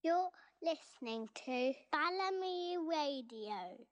You're listening to Balamii Radio.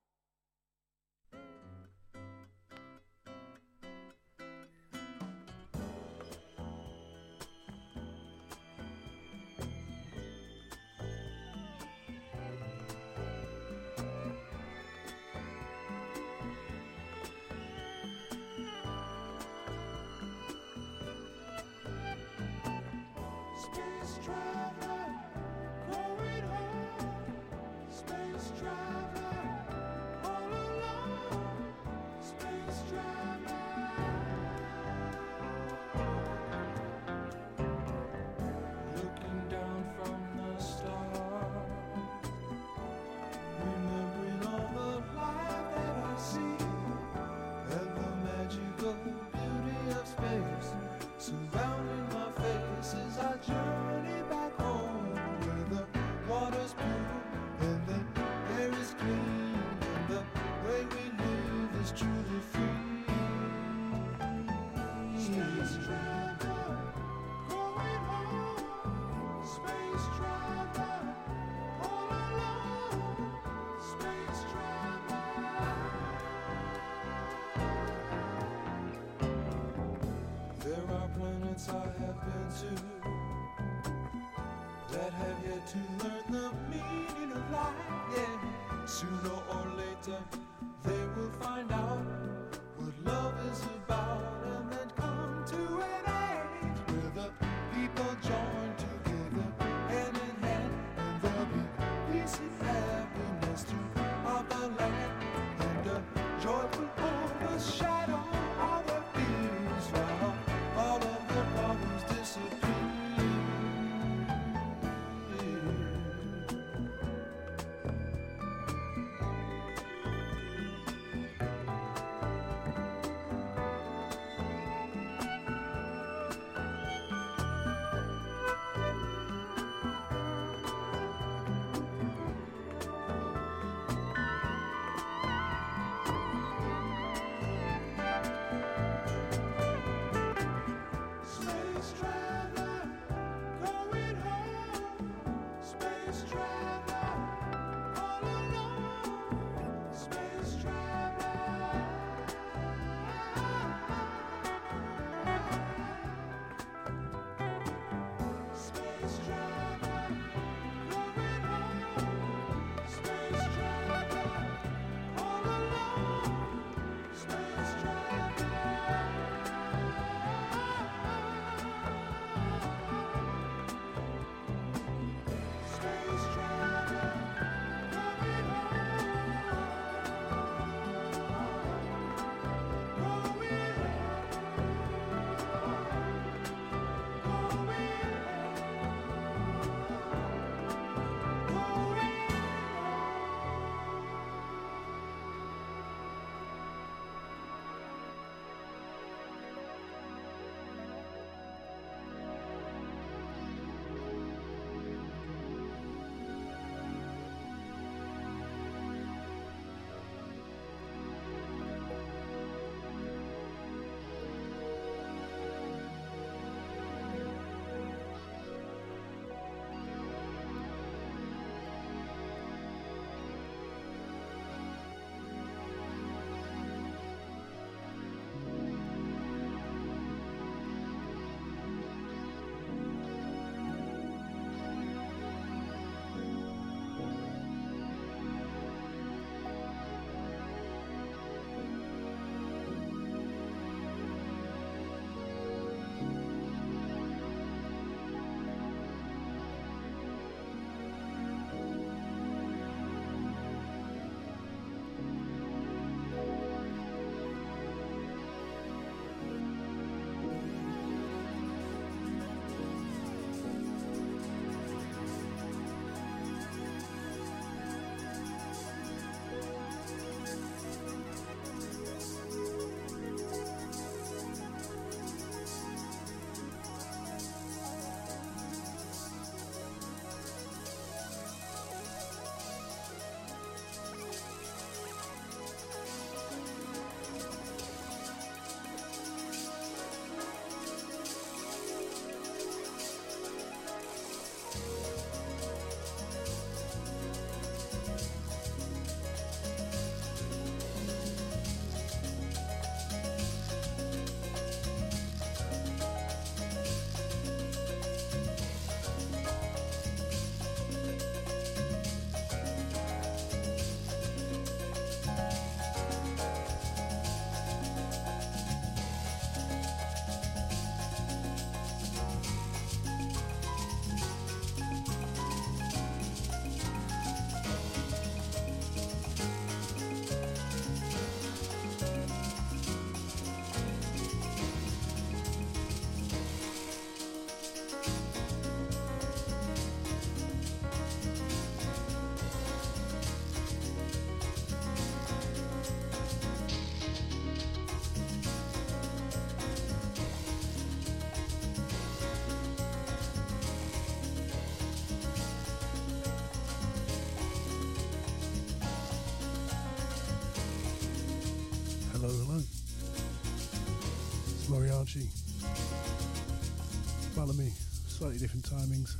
Slightly different timings.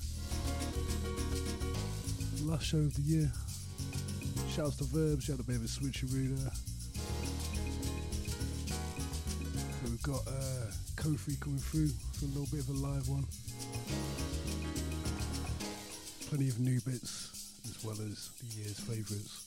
Last show of the year. Shouts to Verbs. She had a bit of a switcheroo there. We've got uh, Kofi coming through for a little bit of a live one. Plenty of new bits as well as the year's favourites.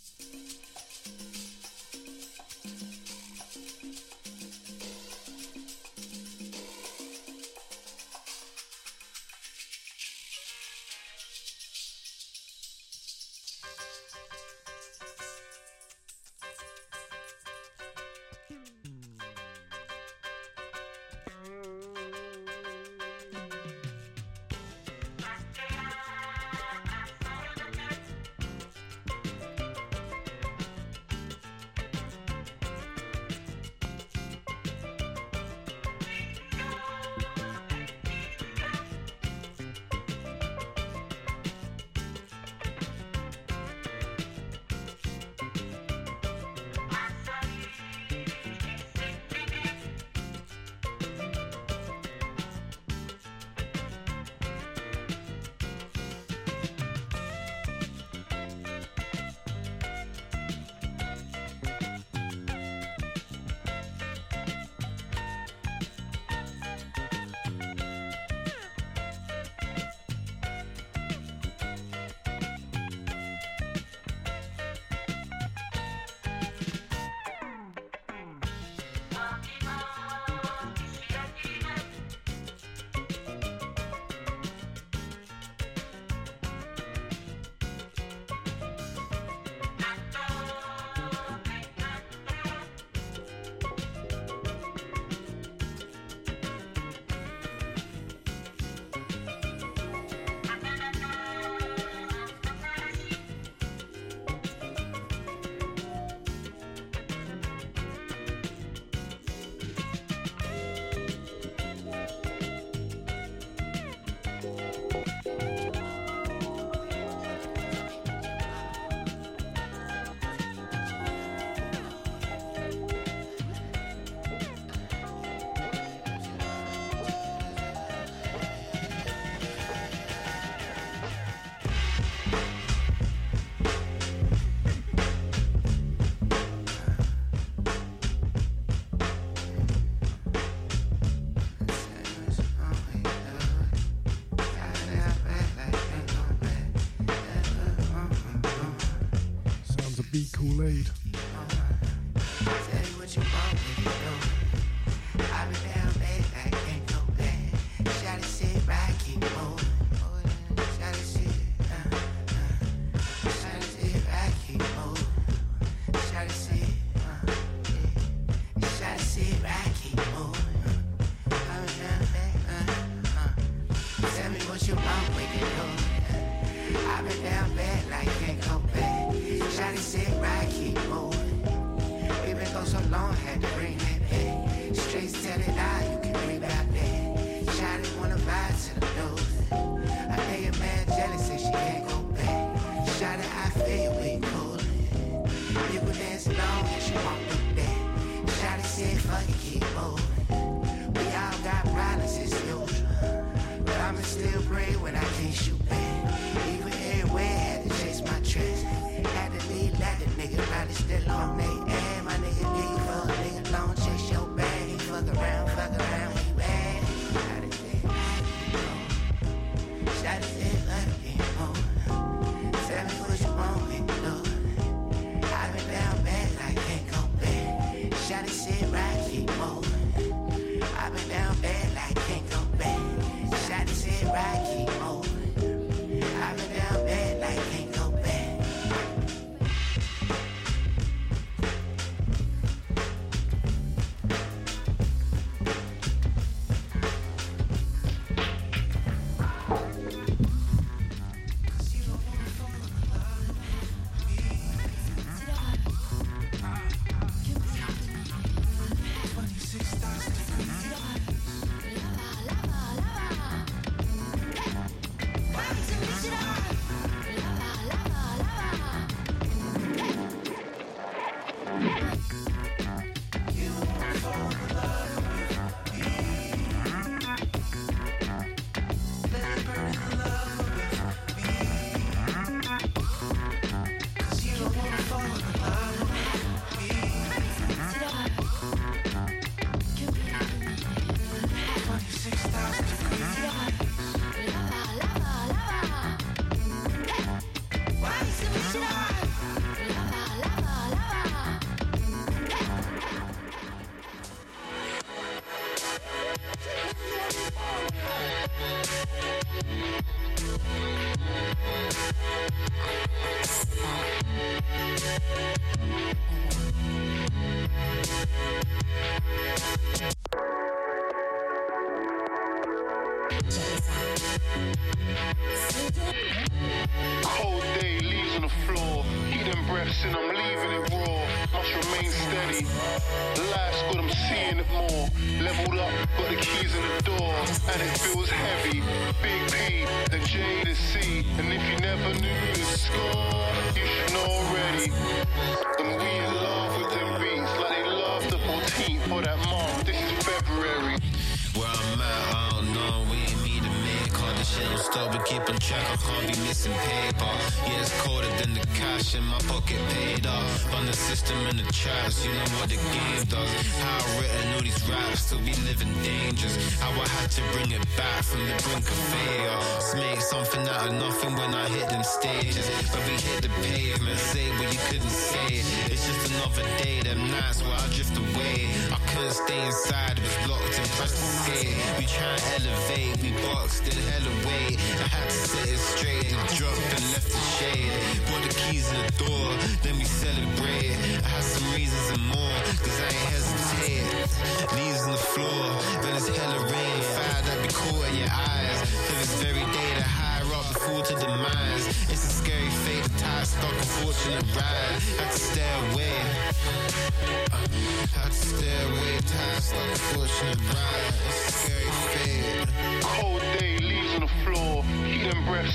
Kool-Aid.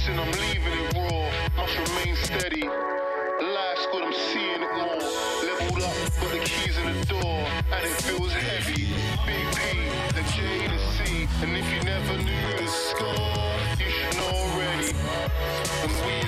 And I'm leaving it raw. Must remain steady. Life's good, I'm seeing it more. Leveled up, got the keys in the door, and it feels heavy. Big P, the J to C, and if you never knew the score, you should know already.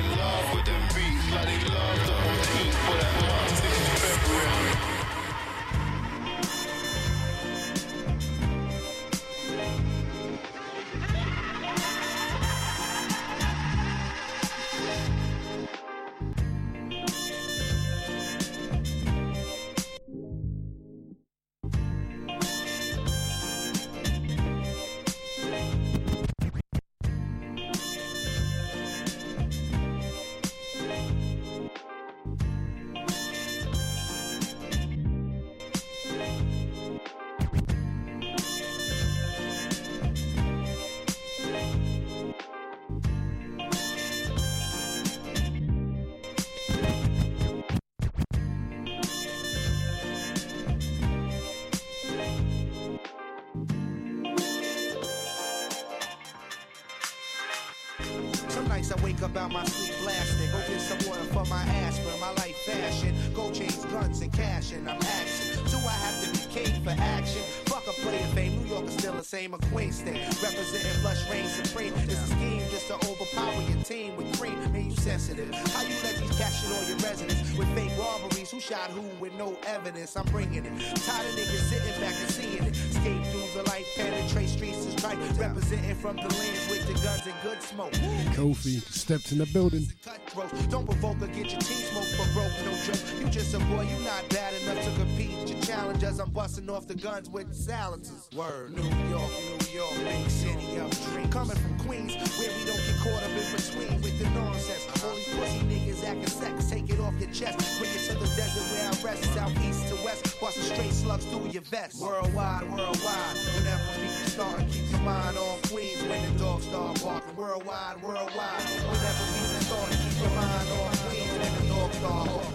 With no evidence? I'm bringing it. Tired of niggas sitting back and seeing it. Escape through the light, penetrate streets is right. Representing from the lands with the guns and good smoke. Kofi stepped in the building. Don't provoke or get your smoked for broke, no joke. You just a boy, you not bad enough to compete. Your challengers, I'm busting off the guns with silencers. Word. New York, New York, big city of dreams. Coming from Queens, where we don't get caught up in between with the nonsense. All these pussy niggas acting sex, take it off your chest. Bring it to the desert where I rest, southeast to west. Straight slugs through your vest. Worldwide, worldwide. We start, keep your mind on Queens when the dogs start barking. Worldwide, worldwide. We start, keep your mind on Queens when the dogs start barking.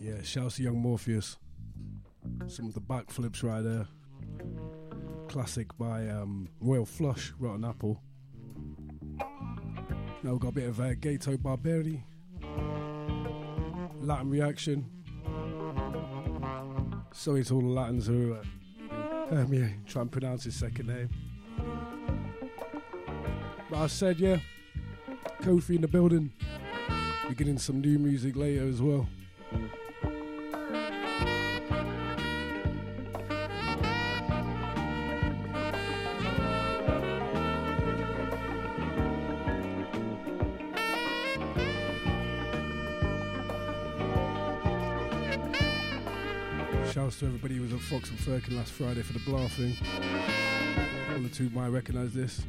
Yeah, shouts to Young Morpheus. Some of the backflips right there. Classic by um, Royal Flush, Rotten Apple. Now we've got a bit of uh, Gato Barbieri. Latin reaction. Sorry to all the Latins who uh, heard me try and pronounce his second name. But I said, yeah, Kofi in the building. We're getting some new music later as well. To everybody who was at Fox and Firkin last Friday for the blah thing. One or two might recognise this.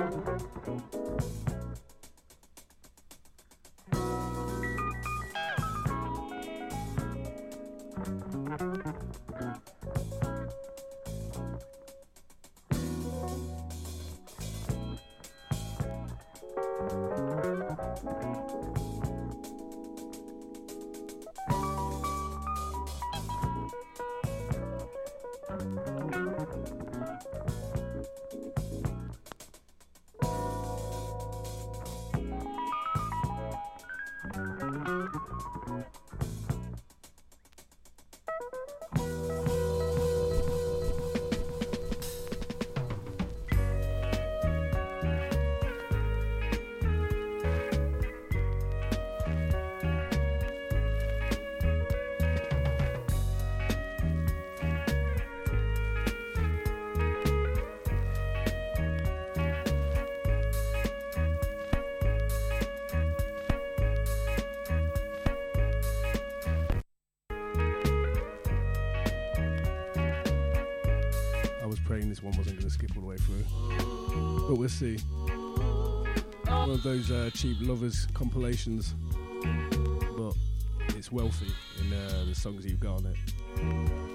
Thank you. skip all the way through. But we'll see. One of those uh, cheap lovers compilations, but it's wealthy in uh, the songs you've got on it.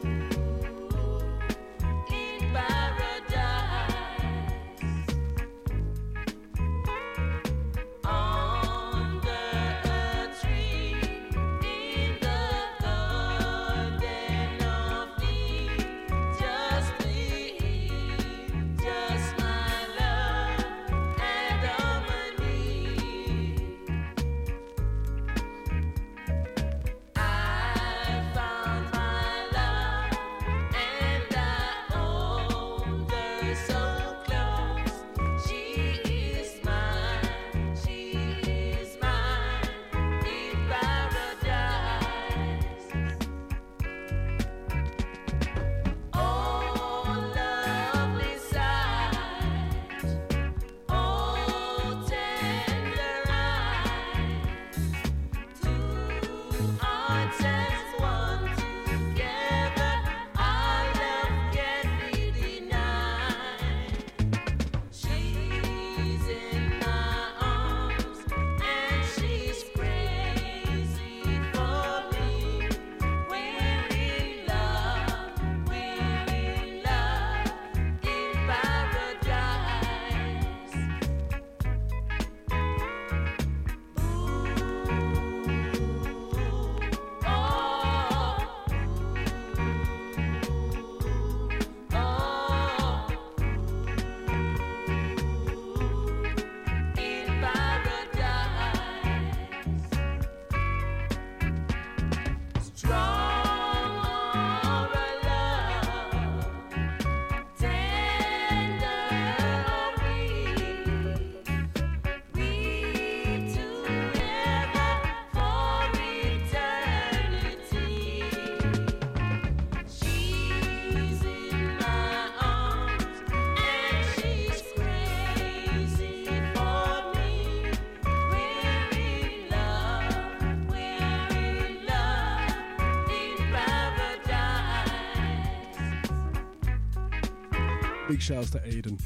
big shouts to Aiden.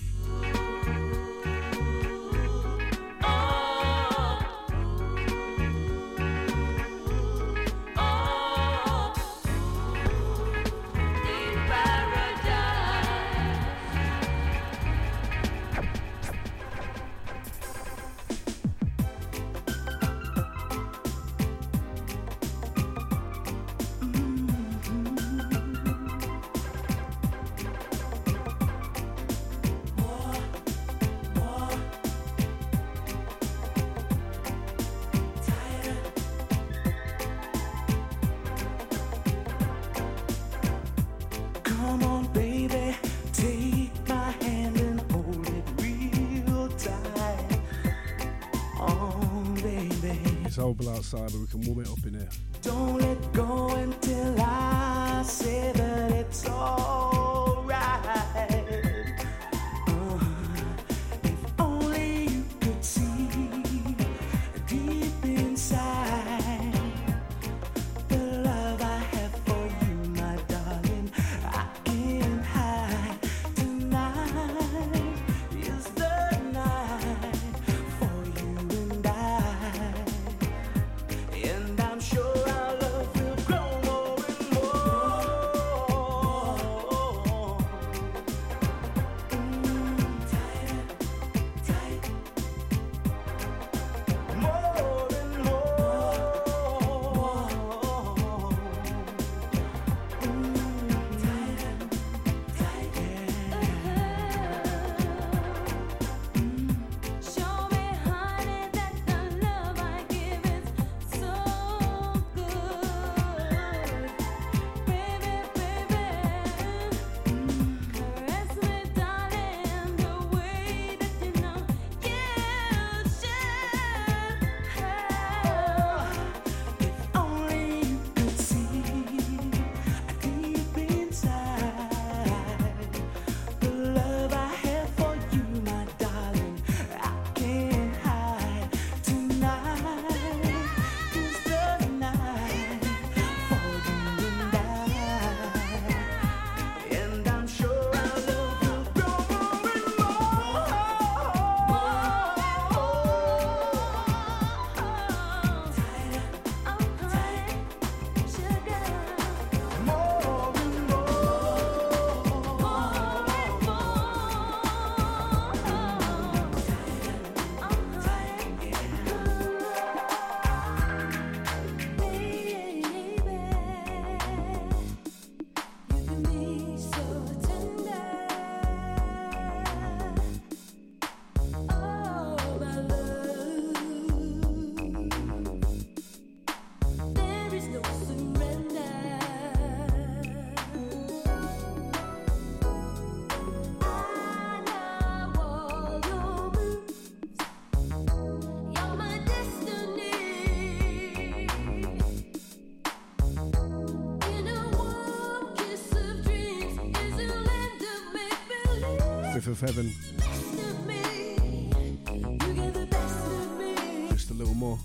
side, but we can warm it up of Heaven. Just a little more.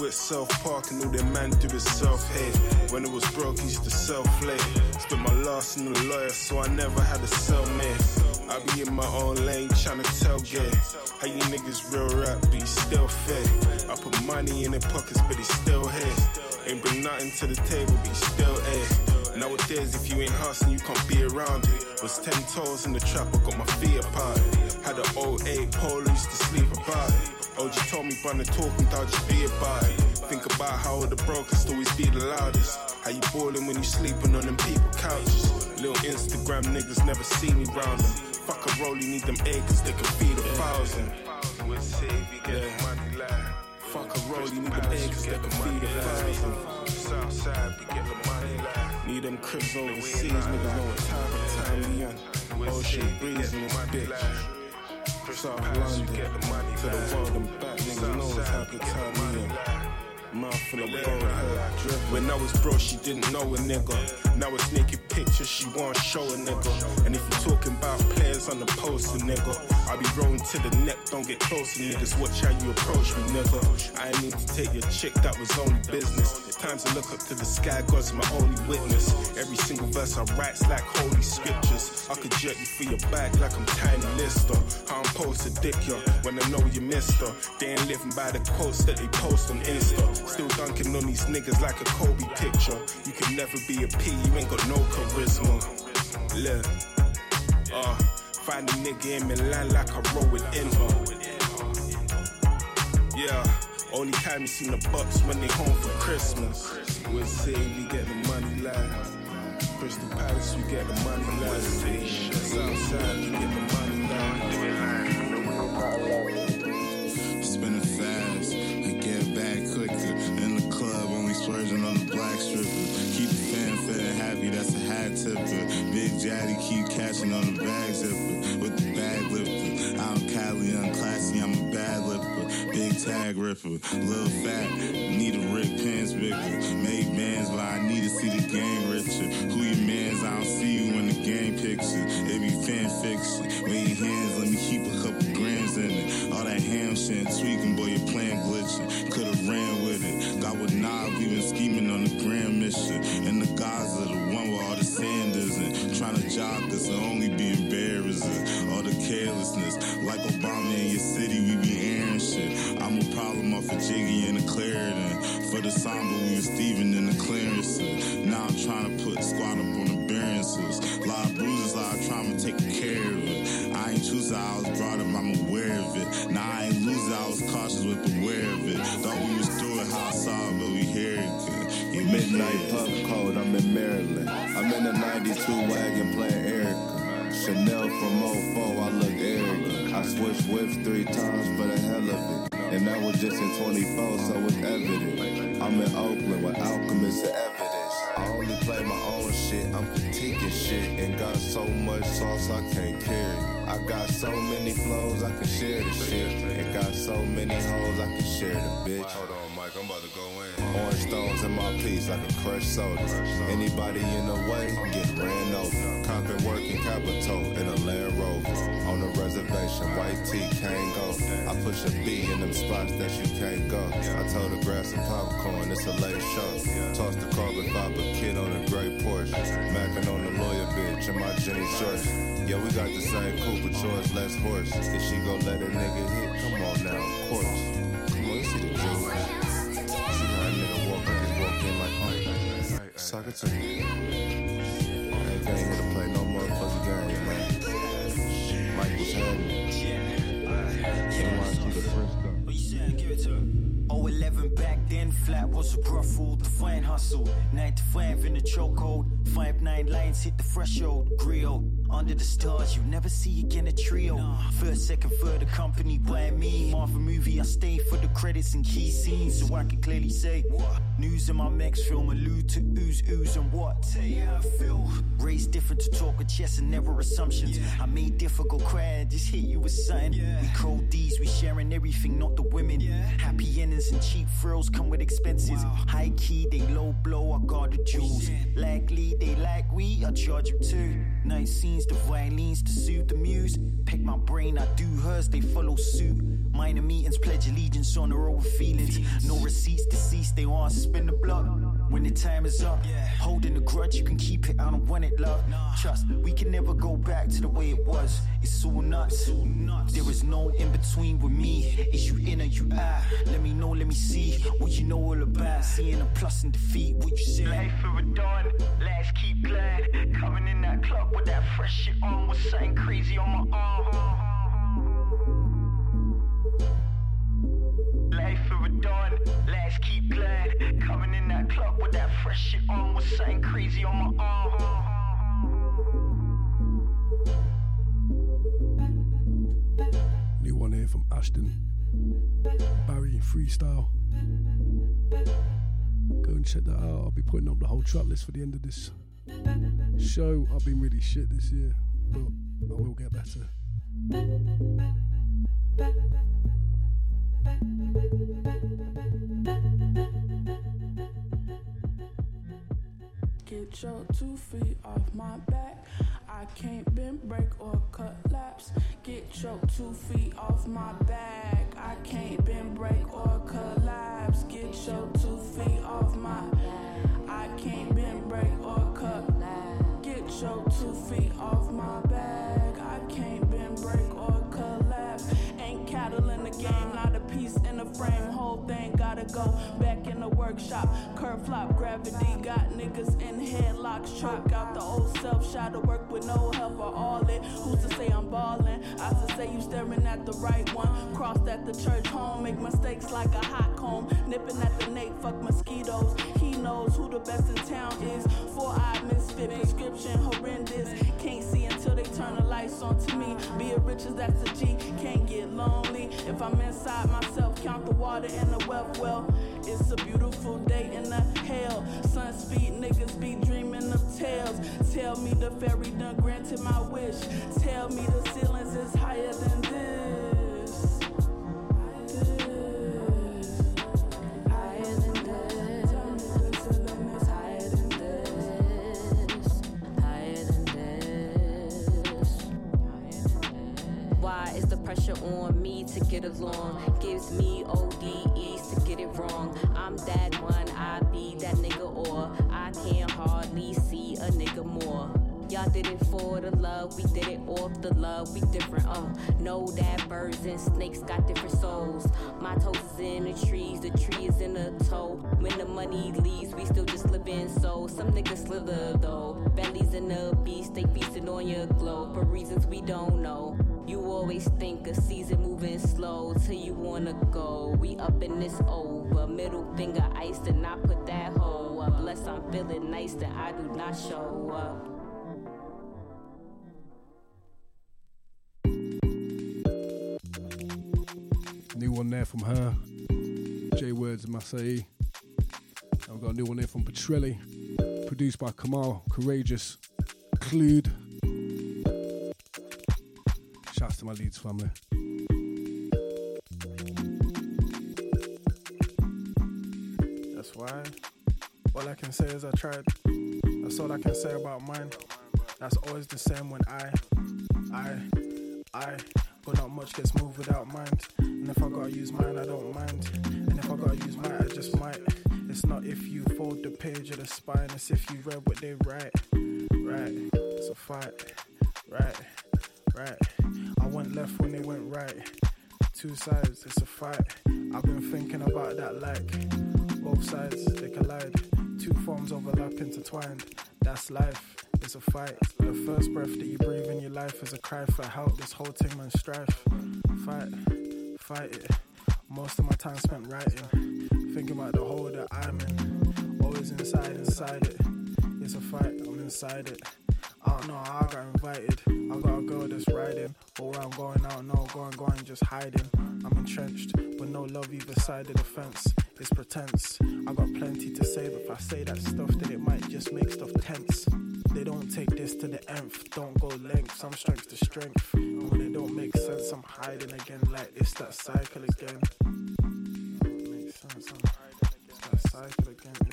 With self-park and all them man do is self-hate. When it was broke, he used to self-flay. Spent my last in the lawyer, so I never had a cellmate. I be in my own lane, tryna tailgate. How you niggas real rap, but he still fake. I put money in their pockets, but he still hate. Ain't bring nothing to the table, but he still A. Nowadays, if you ain't hustling, you can't be around it. Was ten toes in the trap, I got my feet apart. Had an 08 pole, used to run the talk and I'll just be about it. Think about how the brokest always be the loudest. How you ballin' when you sleeping on them people couches. Little Instagram niggas never see me round them. Fuck a roll, you need them acres, they can feed a thousand. We'll save you get the money line. Fuck a roll, you need them acres, they can feed a thousand. Southside, we get the money line. Need them cribs overseas, niggas know what time of time we on. Ocean breeze in this bitch. South London, to the world and back, When I was broke, she didn't know a nigga. Now it's naked pictures, she won't show a nigga. And if you talking about players on the poster, nigga, I be rolling to the neck, don't get closer, niggas. Watch how you approach me, nigga. I ain't need to take your chick, that was only business. It's time to look up to the sky, God's my only witness. Every single verse I write's like holy scriptures. I could jerk you for your back like I'm Tiny Lister. How I'm supposed to dick ya when I know you missed her. They ain't living by the quotes that they post on Insta. Still dunking on these niggas like a Kobe picture. You can never be a P, you ain't got no charisma. Look, uh, find a nigga in Milan like I roll with Inter. Yeah, only time you seen the bucks when they home for Christmas. With Save, you get the money live. Crystal Palace, you get the money live. Southside, you get the money live. Spinning fast and get back quicker. In the club, only splurging on the black stripper. Keep the fan fanfare happy, that's a hat tipper. Big Daddy keep catching on the bag zipper tag ripper, little fat, need a Rick pants bigger. Made bands, but I need to see the game richer. Who your mans? I don't see you in the game picture. It be fan fiction. Wave your hands, let me keep a couple grams in it. All that ham shit, tweaking, boy, your plan glitching. Could've ran with it. Got with Knob, we been scheming on the grand mission. And the Gaza, the one with all the Sanders and trying to jock us only be embarrassing. All the carelessness, like Obama in your city, off of Jiggy and the Clarendon. For the Samba, we was Steven in the clearance. Now I'm trying to put squad up on the Bearances. Lot of bruises, lot of trauma, taking care of it. I ain't choose I was brought up, I'm aware of it. Now I ain't lose I was cautious with aware of it. Thought we was through it, how I saw it, but we hear it. You Midnight pub code, I'm in Maryland. I'm in a 92 wagon playing Erica. Chanel from 04, I look arrogant. I switched whips three times for the hell of it. And that was just in 24, so it's evident. I'm in Oakland with alchemists and evidence. I only play my own shit, I'm critiquing shit. And got so much sauce I can't carry. I got so many flows I can share the shit. And got so many hoes I can share the bitch. Mike, I'm about to go in. Orange stones in my piece like a crushed soda. Anybody in the way, get ran over. Compton working capital in a Land Rover. On the reservation, white tee can't go. I push a B in them spots that you can't go. I told her grab some popcorn, it's a late show. Toss the carbon fiber kid on a gray Porsche. Mackin' on the lawyer bitch in my jeans shorts. Yeah, we got the same coupe, but yours less horse. If she gon' let a nigga hit, come on now, of course. It to. I ain't here to play no motherfucking man. What you saying? Give it to her. 011 back then, flat was a brothel, the fine hustle. 9 to 5 in the chokehold, 5 9 lines hit the threshold. Grill, under the stars, you never see again a trio. First, second, third, accompanied by me. Marvel movie, I stay for the credits and key scenes, so I can clearly say news in my next film allude to ooze, ooze, and what. Yeah, I feel raised different to talk with chess and never assumptions. I made difficult cry, just hit you with something. We cold D's, we sharing everything, not the women. Happy endings and cheap thrills come with expenses. High key, they low blow, I guard the jewels. Likely, they like we, I charge you too. Night scenes, the violins to soothe the muse. Pick my brain, I do hers, they follow suit. Minor meetings, pledge allegiance on their over feelings. No receipts, deceased, they want to spin the block. When the time is up, holding a grudge, you can keep it, I don't want it, love. Trust, we can never go back to the way it was. It's all nuts. There is no in between with me. Is you in or you out? Let me know, let me see what you know all about. Seeing a plus and defeat, what you say? Life for a dawn, let's keep glad. Coming in that club with that fresh shit on, with something crazy on my arm. Life for a dawn, let's keep. Coming in that club with that fresh shit on, something crazy on my arm. New one here from Ashton. Barry Freestyle. Go and check that out. I'll be putting up the whole track list for the end of this show. I've been really shit this year, but I will get better. Get your two feet off my back. I can't bend, break, or collapse. Get your two feet off my back. I can't bend, break, or collapse. Get your two feet off my I can't bend, break, or cut. Get your two feet off my back. I can't bend, break, or collapse. Ain't cattle in the game, not a piece in the frame. Whole thing gotta go back in the workshop. Curve flop, gravity got niggas in headlocks. Truck out the old self, shot to work with no help or all it. Who's to say I'm ballin'? I to say you staring at the right one. Crossed at the church home, make mistakes like a hot comb. Nipping at the nape, fuck mosquitoes. He knows who the best in town is. Four eyed misfit, prescription horrendous. Can't see until they turn the lights on to me. Be a riches, that's a G. Can't get lonely if I'm inside myself. Count the water in the wealth well. It's a beautiful day in the hell. Sun speed niggas be dreaming of tales. Tell me the fairy done granted my wish. Tell me the ceilings is higher than this. Pressure on me to get along? Gives me ODEs to get it wrong. I'm that one, I be that nigga, or I can't hardly see a nigga more. Y'all did it for the love, we did it off the love, we different. Oh, know that birds and snakes got different souls. My toes is in the trees, the tree is in the toe. When the money leaves, we still just living. So some niggas slither though. Bellies in the beast, they feasting on your glow for reasons we don't know. You always think a season moving slow till you wanna go. We up in this over, middle finger iced, and I put that hoe up. Unless I'm feeling nice, then I do not show up. One there from her, J Words and Masai. And we've got a new one here from Petrelli, produced by Kamal Courageous, Clued. Shouts to my Leeds family. That's why. All I can say is I tried. That's all I can say about mine. That's always the same when I, I, I. But not much gets moved without mind. And if I gotta use mine, I don't mind. And if I gotta use mine, I just might. It's not if you fold the page of the spine, it's if you read what they write. Right, it's a fight. Right, right. I went left when they went right. Two sides, it's a fight. I've been thinking about that like both sides they collide. Two forms overlap intertwined. That's life. It's a fight. The first breath that you breathe in your life is a cry for help. This whole thing man strife. Fight, fight it. Most of my time spent writing, thinking about the hole that I'm in. Always inside, inside it. It's a fight. I'm inside it. I don't know how I got invited. I got a girl that's riding, but where I'm going, I don't know. Going, going, just hiding. I'm entrenched, but no love either side of the fence. It's pretense. I got plenty to say, but if I say that stuff, then it might just make stuff tense. They don't take this to the nth, don't go length, I'm strength to strength. And when it don't make sense, I'm hiding again, like it's that cycle again. Makes sense, I'm hiding. It's that cycle again.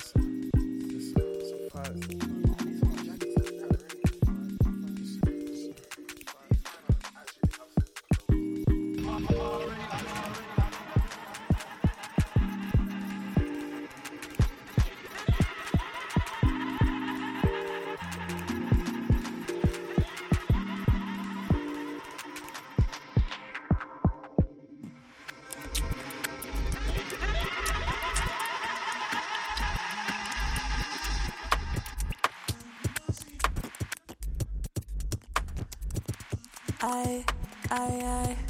I, I,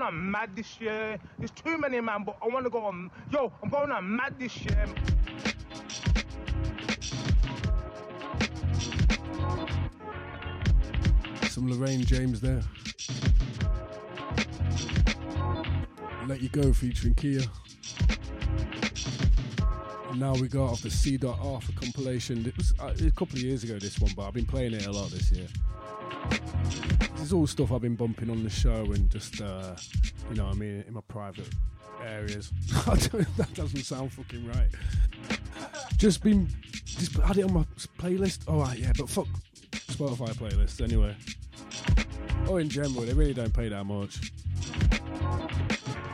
going on mad this year. There's too many, man, but I want to go on. Yo, I'm going on mad this year. Some Lorraine James there. Let You Go featuring Kia. And now we got off the C.R for compilation. It was uh, a couple of years ago, this one, but I've been playing it a lot this year. Is all stuff I've been bumping on the show and just, uh, you know I mean, in my private areas. That doesn't sound fucking right. Just been, just had it on my playlist. All right, yeah, but fuck Spotify playlists anyway. Or in general, they really don't pay that much.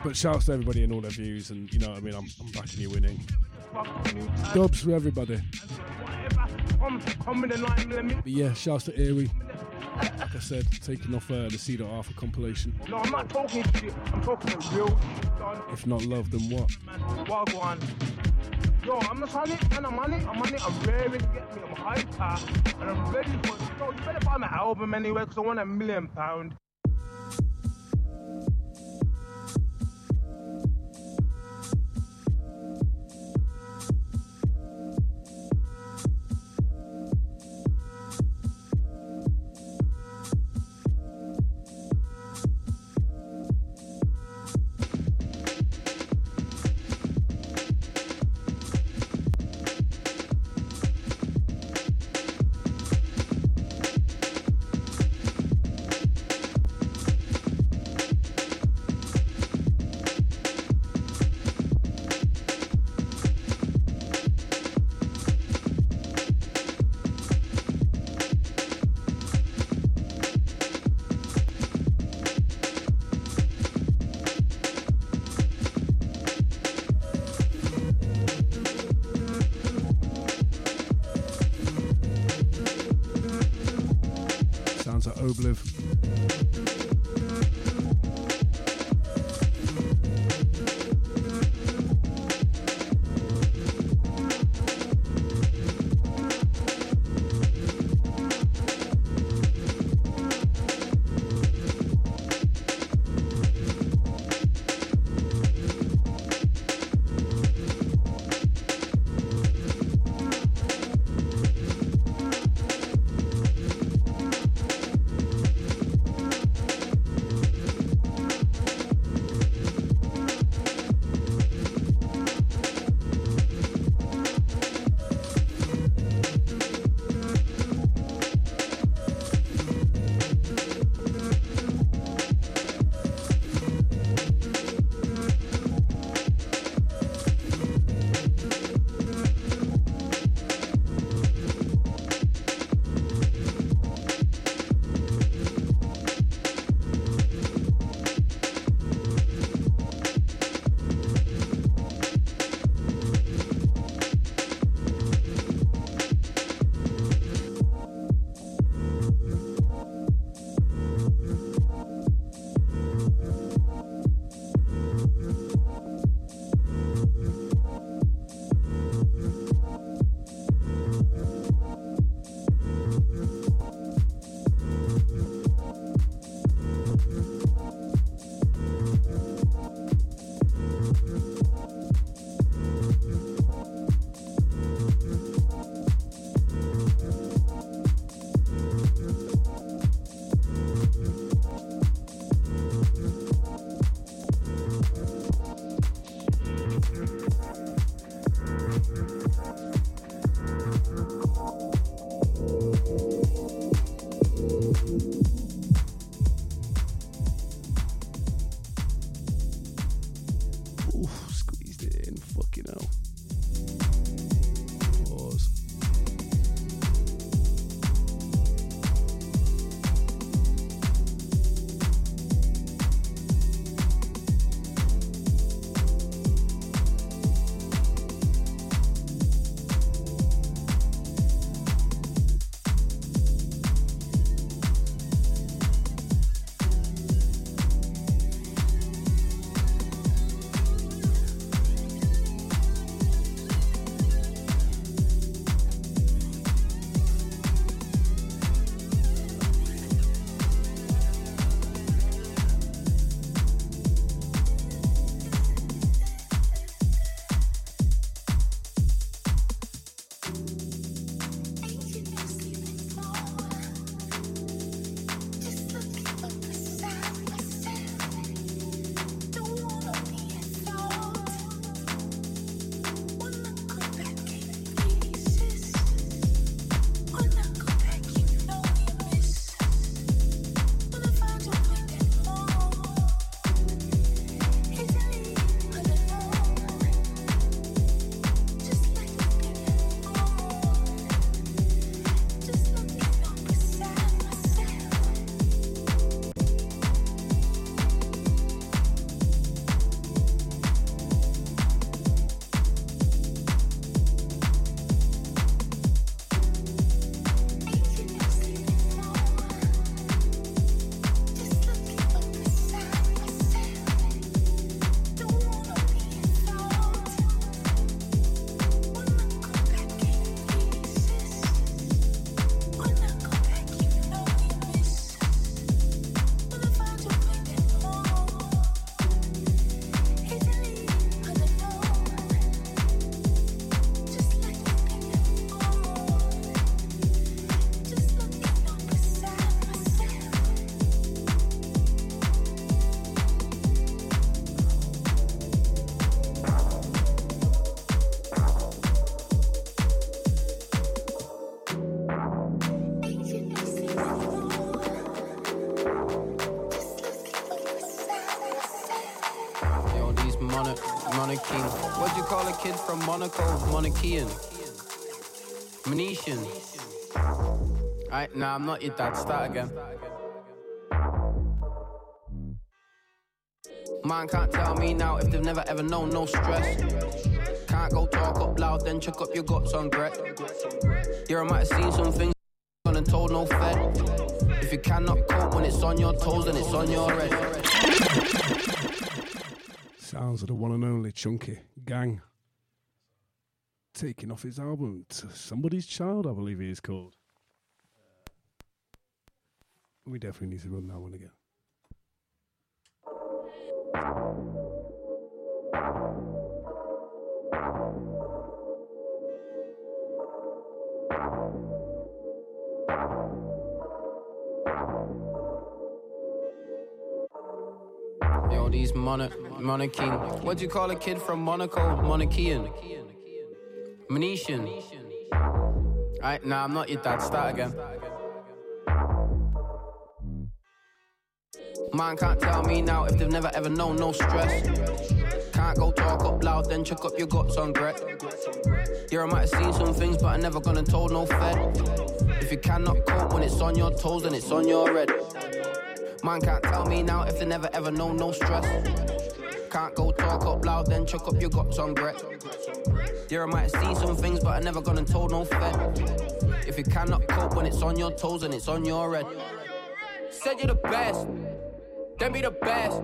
But shouts to everybody and all their views, and you know what I mean. I'm, I'm backing you winning. Dubs for everybody. But yeah, shouts to Erie. Like I said, taking off uh, the Cedar Arthur compilation. No, I'm not talking shit. I'm talking real son. If not love, then what? Man, Wagwan. Yo, I'm not on it, man. I'm on it. I'm on it. I'm ready to get me. I'm hyper. And I'm ready for it. Yo, you better buy my album anyway, because I want a million pound. From Monaco? Monarchian. Venetian. Right, nah, I'm not your dad. Start again. Man can't tell me now if they've never ever known no stress. Can't go talk up loud, then check up your guts on Gret. Yeah, I might have seen some things and told no fed. If you cannot cope when it's on your toes, then it's on your head. Sounds of the one and only Chunky Gang. Taking off his album Somebody's Child, I believe he is called. Uh, we definitely need to run that one again. Yo, these mono- monarchy. What do you call a kid from Monaco? Monarchian. Venetian. Right, nah, I'm not your dad. Start again. Man can't tell me now if they've never ever known no stress. Can't go talk up loud, then chuck up your guts on Gret. Yeah, I might have seen some things, but I never gone and told no fed. If you cannot cope when it's on your toes, then it's on your head. Man can't tell me now if they never ever known no stress. Can't go talk up loud, then chuck up your guts on Gret. Yeah, I might seen some things, but I never gone and told no fed. If you cannot cope when it's on your toes, and it's on your head. Said you're the best, then be the best.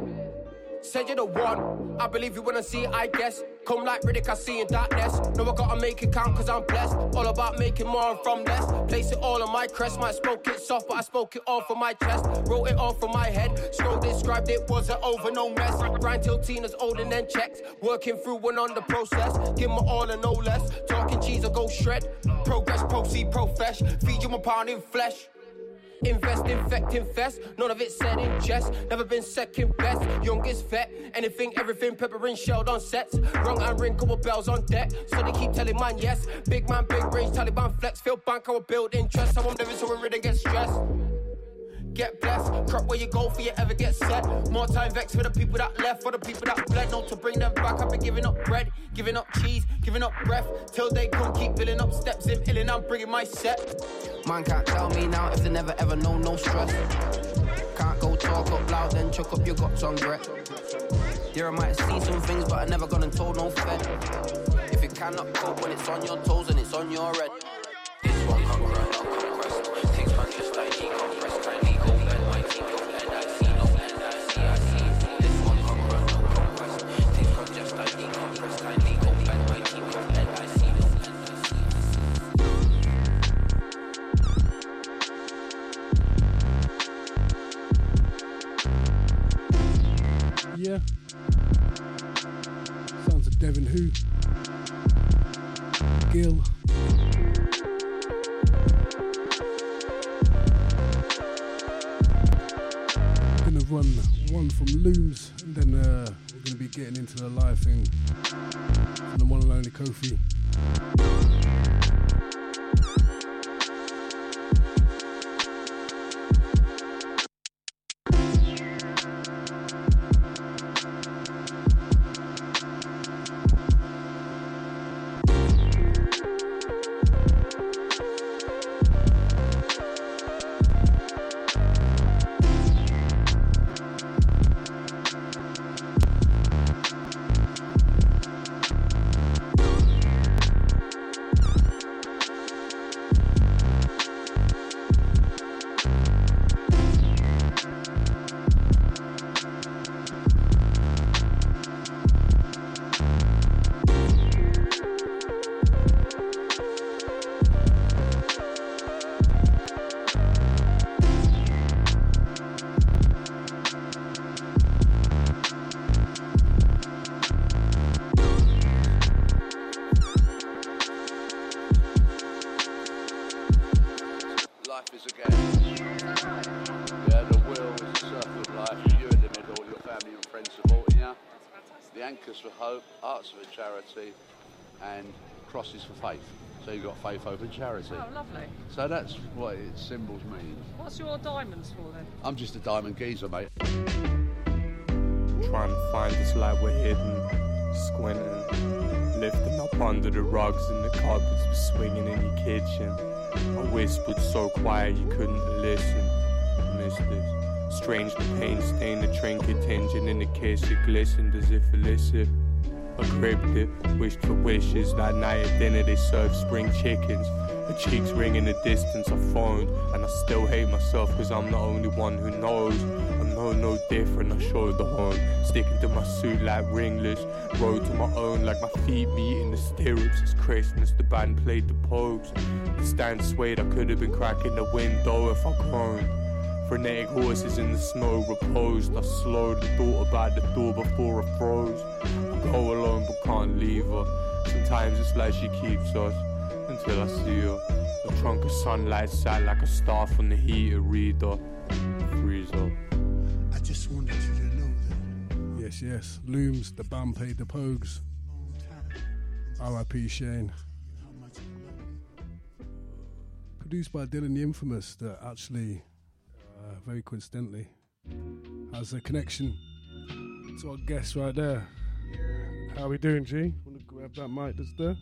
Said you're the one. I believe you I see I guess. Come like Riddick, I see in darkness. No, I gotta make it count cause I'm blessed. All about making more from less. Place it all on my crest. Might spoke it soft, but I spoke it all from my chest. Wrote it all from my head. Scroll described it, wasn't over, no mess. Grind till Tina's old and then checks. Working through one on the process. Give my all and no less. Talking cheese I go shred. Progress, proceed, profesh. Feed you my pound in flesh. Invest, infect, infest. None of it said in jest. Never been second best. Youngest vet. Anything, everything, peppering shelled on sets. Wrong and ring, couple bells on deck. So they keep telling man yes. Big man, big range, Taliban flex. Feel bank, I will build interest. I'm living so we really get stressed. Get blessed, crop where you go for you ever get set. More time vex for the people that left, for the people that bled. No, to bring them back, I've been giving up bread, giving up cheese, giving up breath. Till they come, keep building up steps in illing, I'm bringing my set. Man can't tell me now if they never ever know no stress. Can't go talk up loud, then chuck up your guts on Gret. Yeah, I might see some things, but I never gone and told no fed. If you cannot cope when it's on your toes and it's on your head. This one conqueror, not Devin Who. Gil. Gonna run one from Looms and then uh, we're gonna be getting into the live thing from the one and only Kofi. Crosses for faith. So you've got faith, hope, and charity. Oh, lovely. So that's what its symbols mean. What's your diamonds for then? I'm just a diamond geezer, mate. Try and find this light we're hidden. squinting, lifting up under the rugs and the carpets were swinging in your kitchen. I whispered so quiet you couldn't listen. Missed it. Strange the pain stain, the trinket tension in the kiss. It glistened as if illicit. Gripped it, wished for wishes. That night at dinner they served spring chickens. Her cheeks ring in the distance. I phoned, and I still hate myself because I'm the only one who knows. I know no different. I showed the horn, sticking to my suit like ringless. Rode to my own like my feet meeting the stirrups. It's Christmas, the band played the Pogues. The stand swayed. I could have been cracking the window if I groaned. Frenetic horses in the snow reposed. I slowly thought about the door before I froze. I go alone but can't leave her. Sometimes it's like she keeps us until I see her. A trunk of sunlight sat like a star from the heater reader. Freeze up. I just wanted you to know that. Yes, yes. Looms, the band paid the Pogues. R.I.P. Shane. Produced by Dylan the Infamous, that actually, uh, very coincidentally, has a connection to our guest right there. How we doing, G? Want to grab that mic that's there?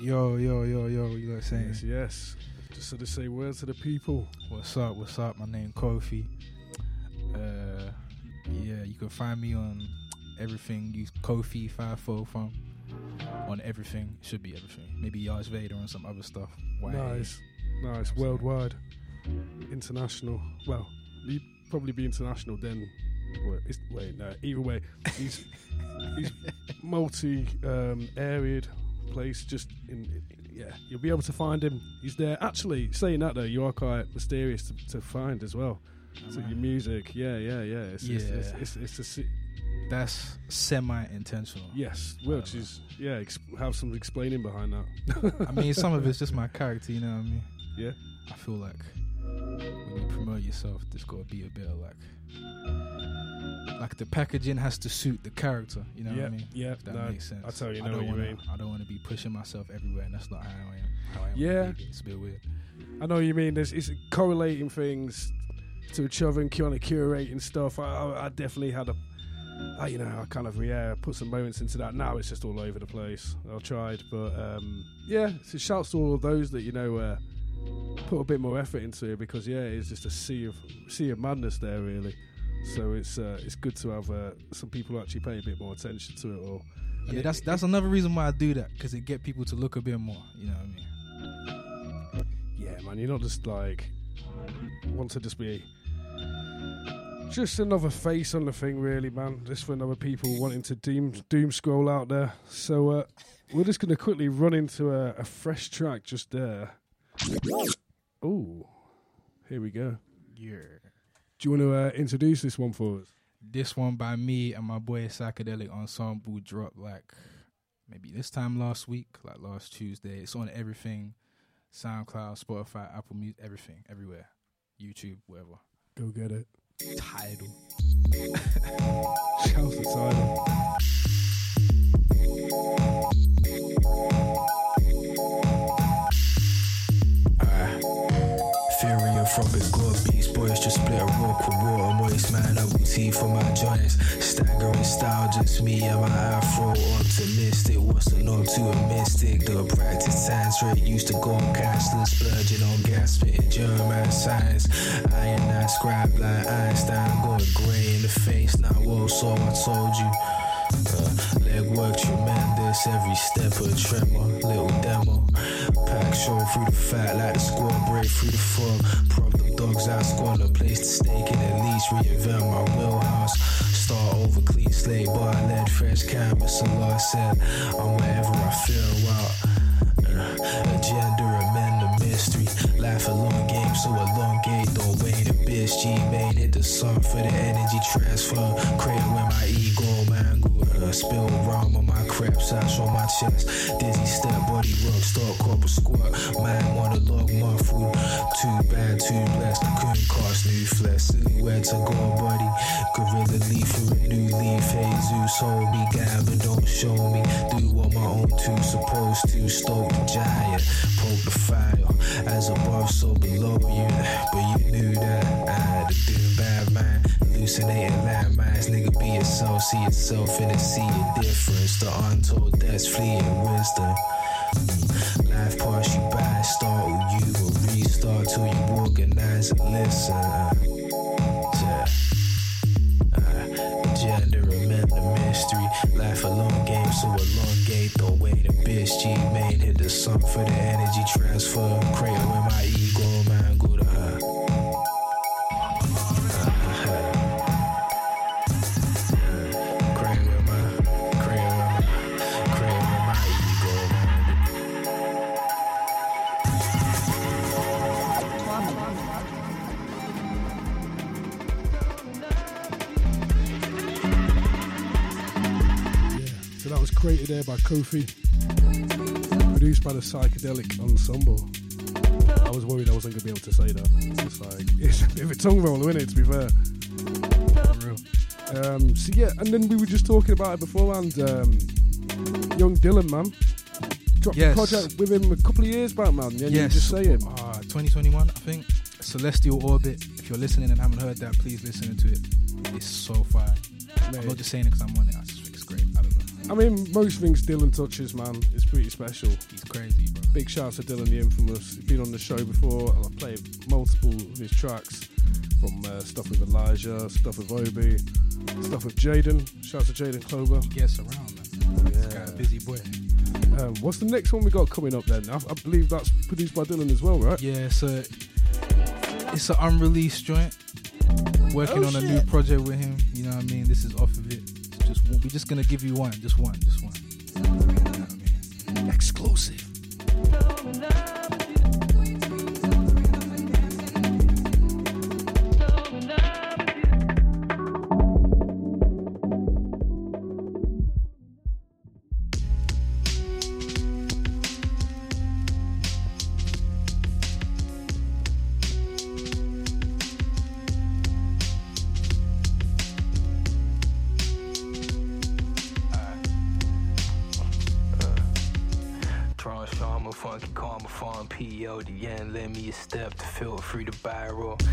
Yo, yo, yo, yo, what you guys saying? Yes, yes. Just so to say words to the people. What's up? What's up? My name Kofi. Uh, yeah, you can find me on everything. Use Kofi five four from on everything. Should be everything. Maybe Yars Vader and some other stuff. Why? Nice, nice, worldwide, international. Well, you'd probably be international then. Wait, it's, wait no. Either way, he's he's multi um, areaed place. Just in, yeah, you'll be able to find him. He's there. Actually, saying that though, you are quite mysterious to, to find as well. So your music, yeah, yeah, yeah. It's, it's, it's, it's, it's a That's semi-intentional. yes, which is yeah. Ex- have some explaining behind that. I mean, some of it's just my character. You know what I mean? Yeah. I feel like when you promote yourself, there's got to be a bit of like, like the packaging has to suit the character. You know what I mean? yeah, that no, makes sense. I totally know don't what you wanna, mean. I don't want to be pushing myself everywhere, and that's not how I am. How I am. Yeah. It's a bit weird. I know what you mean. There's it's correlating things to each other and kind of curating stuff. I, I, I definitely had a, I, you know, I kind of yeah put some moments into that. Now it's just all over the place. I tried, but um, yeah, so shouts to all of those that you know uh, put a bit more effort into it because yeah, it's just a sea of sea of madness there really. So it's uh, it's good to have uh, some people actually pay a bit more attention to it all. And Yeah, it- that's that's another reason why I do that because it get people to look a bit more. You know what I mean? yeah, man, you're not just like want to just be just another face on the thing, really, man. Just for another people wanting to doom doom scroll out there. So uh, we're just gonna quickly run into a, a fresh track just there. Oh, here we go. Yeah. Do you want to uh, introduce this one for us? This one by me and my boy Psychedelic Ensemble dropped like maybe this time last week, like last Tuesday. It's on everything SoundCloud, Spotify, Apple Music, everything, everywhere. YouTube, whatever. Go get it. Tidal. Shouts to Tidal. Furia from big god beats, boys just split a rock with water moist man. Double T for my joints, staggering style, just me and my afro optimistic. The norm to a mystic? The practice times rate used to go on cashless, splurging on gas, spitting German science. I and I scribe like Einstein, going grey in the face. Now, whoa, so I told you. Uh, leg work tremendous, every step a tremor, little demo. Pack show through the fat like the squad, break through the fog. Dogs squad, a place to stake in at least reinvent my wheelhouse. Start over clean slate, bar lead, fresh canvas. A lot said, I'm wherever I feel out. Uh, agenda, amend the mystery. Life a long game, so elongate. Don't wait a bitch. G made it the sun for the energy transfer. Cradle with my ego, spill rum on my crap sash on my chest. Dizzy step, buddy rock, start corporate squat. Man, monologue, food. Too bad, too blessed. Couldn't cast new flesh. Silhouette to go, buddy. Gorilla leaf for new leaf. Jesus, hold me, Gavin, don't show me. Do what my own two supposed to. Stoke the giant, poke the fire. As above, so below you. But you knew that I Hallucinating landmines, last nigga be yourself, see yourself in it, see your difference. The untold that's fleeting wisdom. Life pass you by, startle you, or restart till you organize and listen. Yeah. Uh, gender the mystery. Life a long game, so elongate. Don't wait a bitch. G made hit the sum for the energy transfer. Cradle in my ego, by Kofi, produced by the Psychedelic Ensemble. I was worried I wasn't gonna be able to say that. It's like it's a bit of a tongue roller, isn't it? To be fair. For real. Um, so yeah, and then we were just talking about it beforehand. Um, young Dylan, man, dropped Yes. a project with him a couple of years back, man. Yeah, you yes. just saying. Uh, 2021, I think. Celestial Orbit. If you're listening and haven't heard that, please listen to it. It's so fire. I'm not just saying it because I'm on it. I don't know. I mean, most things Dylan touches, man, is pretty special. He's crazy, bro. Big shout out to Dylan the Infamous. He's been on the show before, and I played multiple of his tracks from uh, stuff with Elijah, stuff with Obi, stuff with Jaden. Shout out to Jaden Clover. He gets around, man. This guy, a busy boy. Um, what's the next one we got coming up then? I, I believe that's produced by Dylan as well, right? Yeah, it's a it's an unreleased joint. Working Oh, on a new project with him. You know what I mean? This is off of it. It's just we're just gonna give you one, just one, just one. You know what I mean? Exclusive. Feel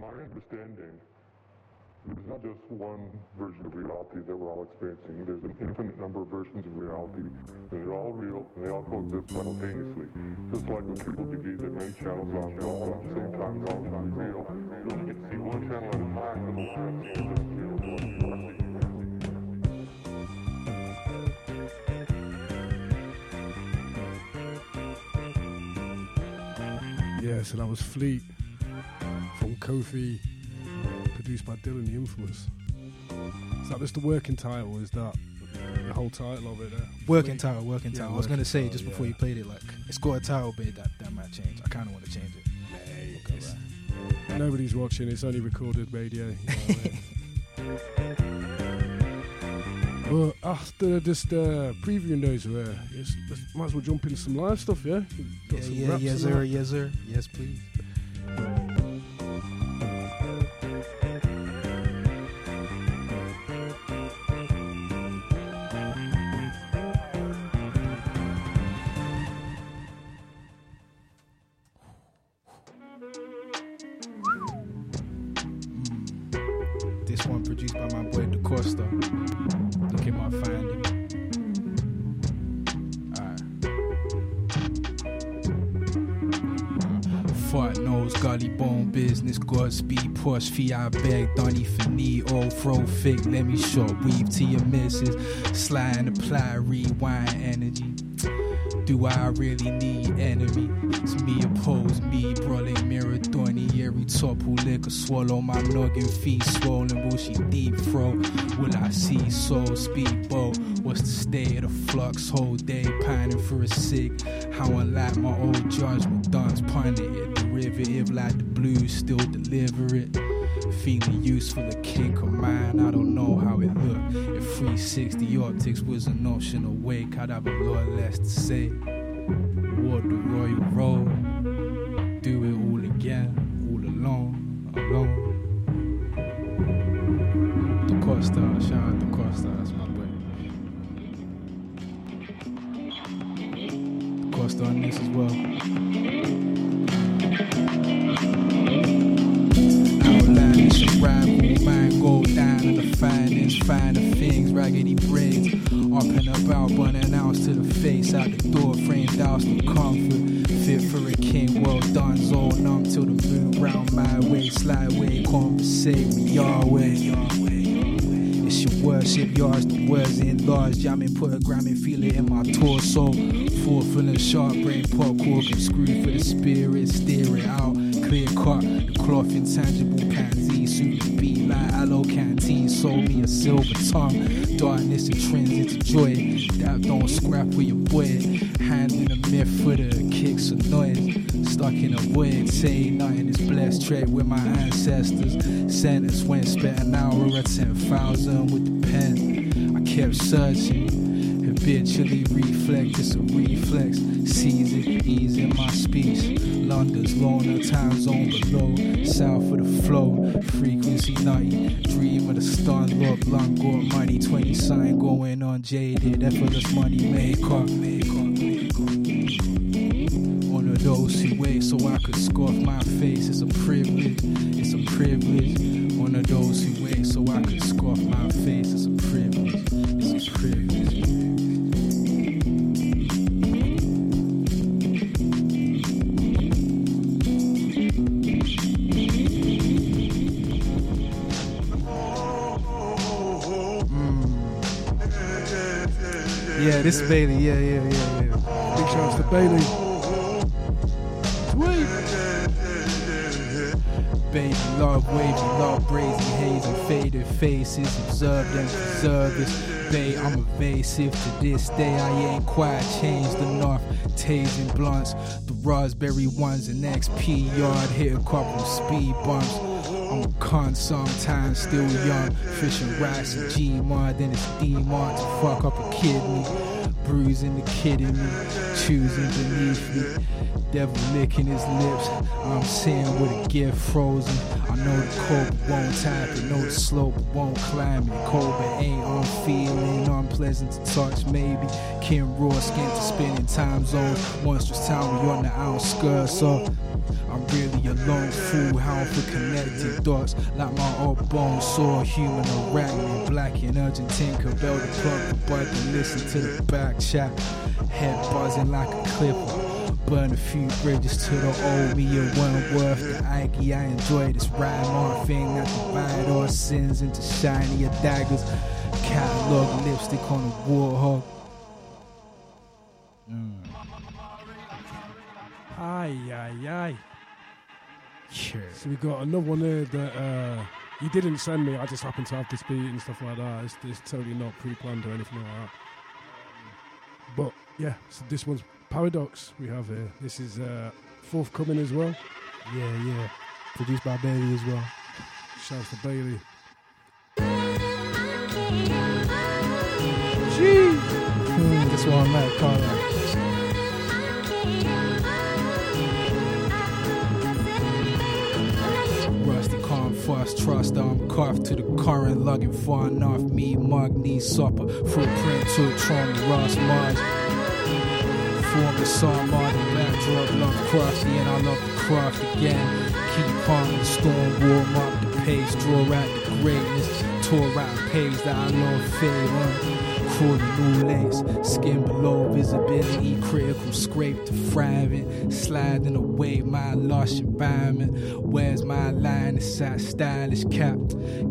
my understanding, there's not just one version of reality that we're all experiencing. There's an infinite number of versions of reality, and they're all real, and they all coexist simultaneously. Just like when people debate that many channels are all at the same time, all not real, you only get to see one channel at a time, and the one that's real is what you are seeing. Yes, and that was Fleet from Kofi, produced by Dylan the Infamous. Is that just the working title? Is that the whole title of it? There? Working Fleet? title, working Yeah, title. I was gonna say title, just before yeah. you played it, like it's got a title, but that that might change. I kind of want to change it. Right. Nobody's watching. It's only recorded radio. You know I mean? Well, after just uh, previewing those, uh, yes, might as well jump into some live stuff, yeah? Got Yeah, some yeah, yes, sir, yes, sir, yes, please. Push, fee, I beg, for knee, old fro thick, let me short weave to your misses. slide and apply, rewind energy. Do I really need enemy? It's me oppose me, brawling mirror, Donny, every top who liquor, swallow my noggin, feet swollen, will she deep throat? Will I see soul speedboat? What's the state of the flux? Whole day pining for a sick. How unlike my old judgment, dance punted it. Derivative like the blues, still deliver it. Feeling useful, a kink of mine. I don't know how it looked. If 360 optics was an option awake, I'd have a lot less to say. What the royal road? Do it all again, all alone, alone. The Costa, shout out to Costa, that's my boy. The Costa on this as well. Outlandish and rival, mind go down in the finest, finer things, raggedy braids. Up and about, burning out to the face, out the door, framed out the comfort. My way, slide way, conversate with Yahweh. It's your worship, yours, the words in large. Jamming, put a gram and feel it in my torso. Full and sharp brain, pop cork and screw for the spirit. Steer it out, clear cut. The cloth intangible pansy. suit to be like aloe canteen. Sold me a silver tongue. Darkness intrinsic to joy. That don't scrap with your boy. Hand in a myth for the kicks of noise. Stuck in a void, saying nothing is blessed. Trade with my ancestors. Sentence went spent an hour at 10,000 with the pen. I kept searching. Habitually reflect, it's a reflex. Seize it, ease in my speech. London's loner, time zone below. South of the flow, frequency nutty. Dream of the stun, look, lung, got money. 20 sign going on jaded. Effortless money Make One so I could scoff my face. It's a privilege, it's a privilege. One of those who wait so I could scoff my face. It's a privilege, it's a privilege. Mm. Yeah, this is Bailey. Yeah, yeah, yeah, yeah. Big shouts to Bailey. Wavy, love brazy haze and faded faces. Observed and preserved this. Bay, I'm evasive to this day. I ain't quite changed enough. Tasing blunts, the raspberry ones, and XP yard hit a couple speed bumps. I'm a cunt sometimes, still young. Fishing racks and G-Mod, then it's D-Mod to fuck up a kidney. Bruising the kid in me, choosing beneath me. Devil licking his lips. I'm seeing with a gift frozen. I know the cold won't tap it, know the slope won't climb it. But ain't on feeling, unpleasant to touch. Maybe Kim raw skin to spinning time zones. Monstrous town, we on the outskirts of. I'm really a lone fool, hound for connected thoughts. Like my old bones, saw human arachnid, black and urgent tinker, bell the plug, but to listen to the back chat. Head buzzing like a clipper. Burn a few bridges to the old me, it wasn't worth the Ike. I enjoy this rhyme on thing that divide all sins into shinier daggers. Catalog lipstick on a warhog. Aye, aye, aye. So we got another one there that uh, you didn't send me. I just happened to have this beat and stuff like that. It's, it's totally not pre-planned or anything like that. But yeah, so this one's Paradox. We have here. This is uh, forthcoming as well. Yeah, yeah. Produced by Bailey as well. Shouts to Bailey. Hmm, That's what I'm at, Carla. Fuss, trust I'm cuffed to the current, lugging far enough. Me, mug, knee, supper, footprint to trauma, Ross Mars. Form the song, modern backdrop, love crafty, and I love the craft again. Keep on the storm, warm up the pace, draw out the greatness, tore out page that I love on. Crawling new lace, skin below visibility, critical scrape to thriving, sliding away my lush environment. Where's my line? That stylish cap,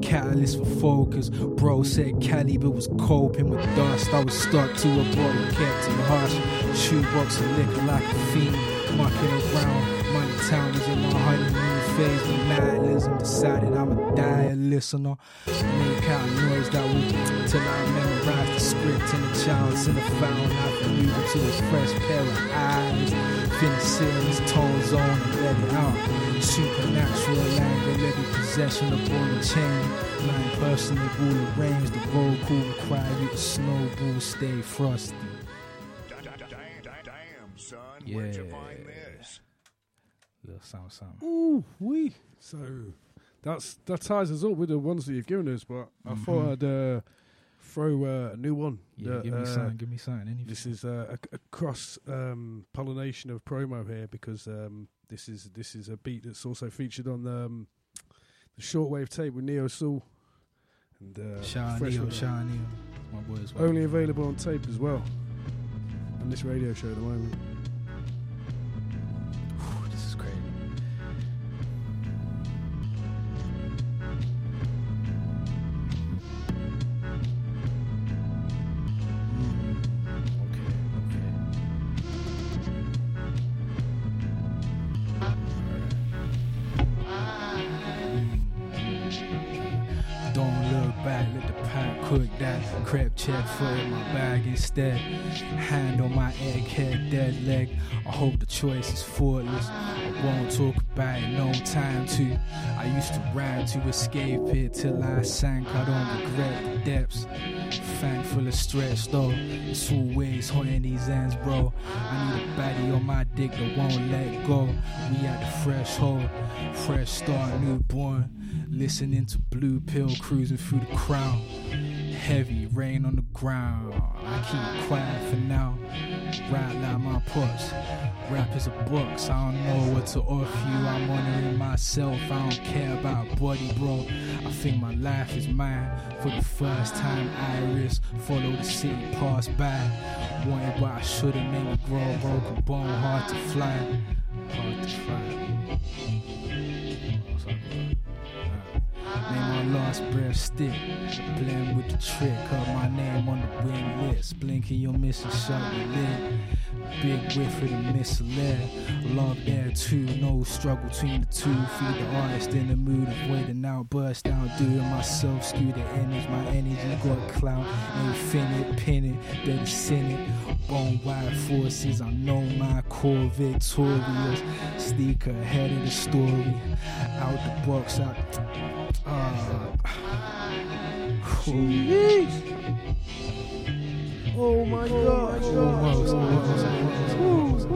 catalyst for focus. Bro said caliber was coping with dust. I was stuck to a bottle, kept in hush. Shoebox of liquor like a fiend, mucking around. Money town was in my honeymoon phase when nihilism decided I'm a dire listener. Make out noise that will till I memorize the script and the child's in the fountain. I can move into his fresh pair of eyes. Finish sealing his tone zone and let it out. Supernatural language, it possession of on the chain. Nine personal rule arrange the vocal require you to snowball, stay frosty. Damn, son, Yeah. where'd you find this? Little something, something. Ooh, we. So that's that ties us up with the ones that you've given us. But I thought Mhm. I'd uh, throw uh, a new one. Yeah, that, give me uh, something, give me something, anything. This is uh, a, a cross um, pollination of promo here because um, this is this is a beat that's also featured on the, um, the shortwave tape with Neo Soul. And uh, Shout fresh Neo, one. shout out Neo. My boy as well. Only available on tape as well. On this radio show at the moment. Check foot in my bag instead. Hand on my egghead, dead leg. I hope the choice is faultless. I won't talk about it, no time to. I used to ride to escape it till I sank. I don't regret the depths. Thankful of stress though. It's always hot these ends, bro. I need a body on my dick that won't let go. We at the threshold, fresh start, newborn. Listening to Blue Pill cruising through the crowd. Heavy rain on the ground. I keep quiet for now. Ride like my pups. Rap is a box. I don't know what to offer you. I'm honoring myself. I don't care about body, bro. I think my life is mine. For the first time, Iris follow the city pass by. Wanted what I should have made me grow. Broken bone, hard to fly. Hard to fly. Name my last breath stick. Blend with the trick of my name on the wing list. Blinking your mission, shut the lid. Big whiff for the misled. Love there too, no struggle between the two. Feed the artist in the mood of waiting out, burst down, doing myself. Skew the image, my energy got clout. Infinite, pin it, better sin it. Bone wide forces, I know my core victorious. Sneak ahead of the story. Out the box, out. Uh, Oh my god. Almost, almost,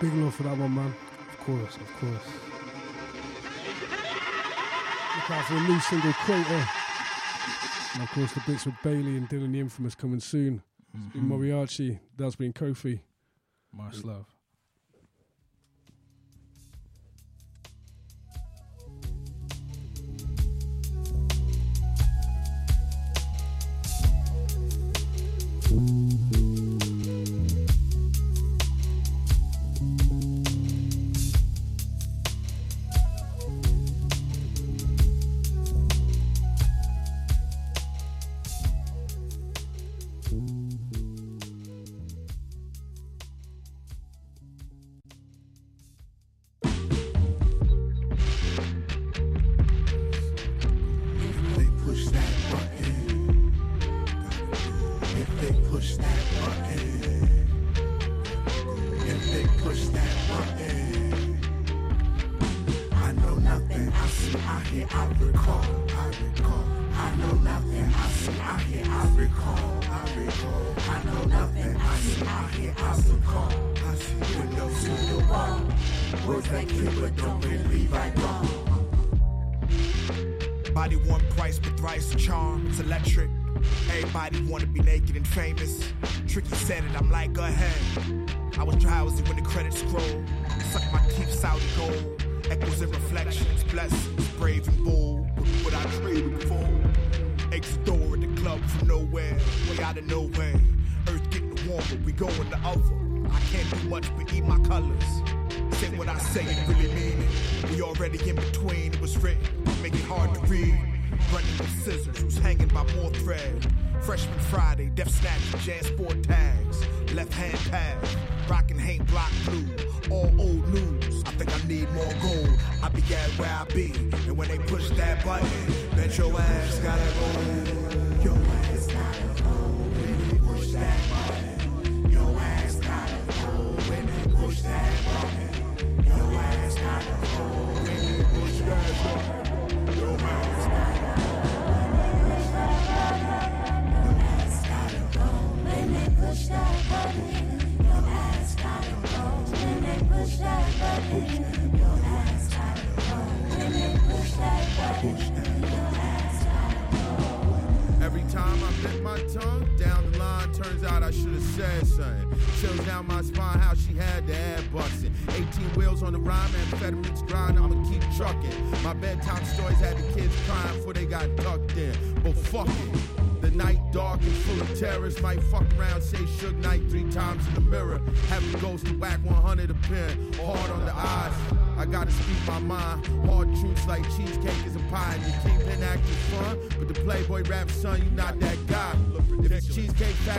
Big love for that one, man. Of course, of course. Look out for a new single, Crater. And of course, the bits with Bailey and Dylan the Infamous coming soon. It's been Mhm. Morriarchi, that's been Kofi. Much love. see,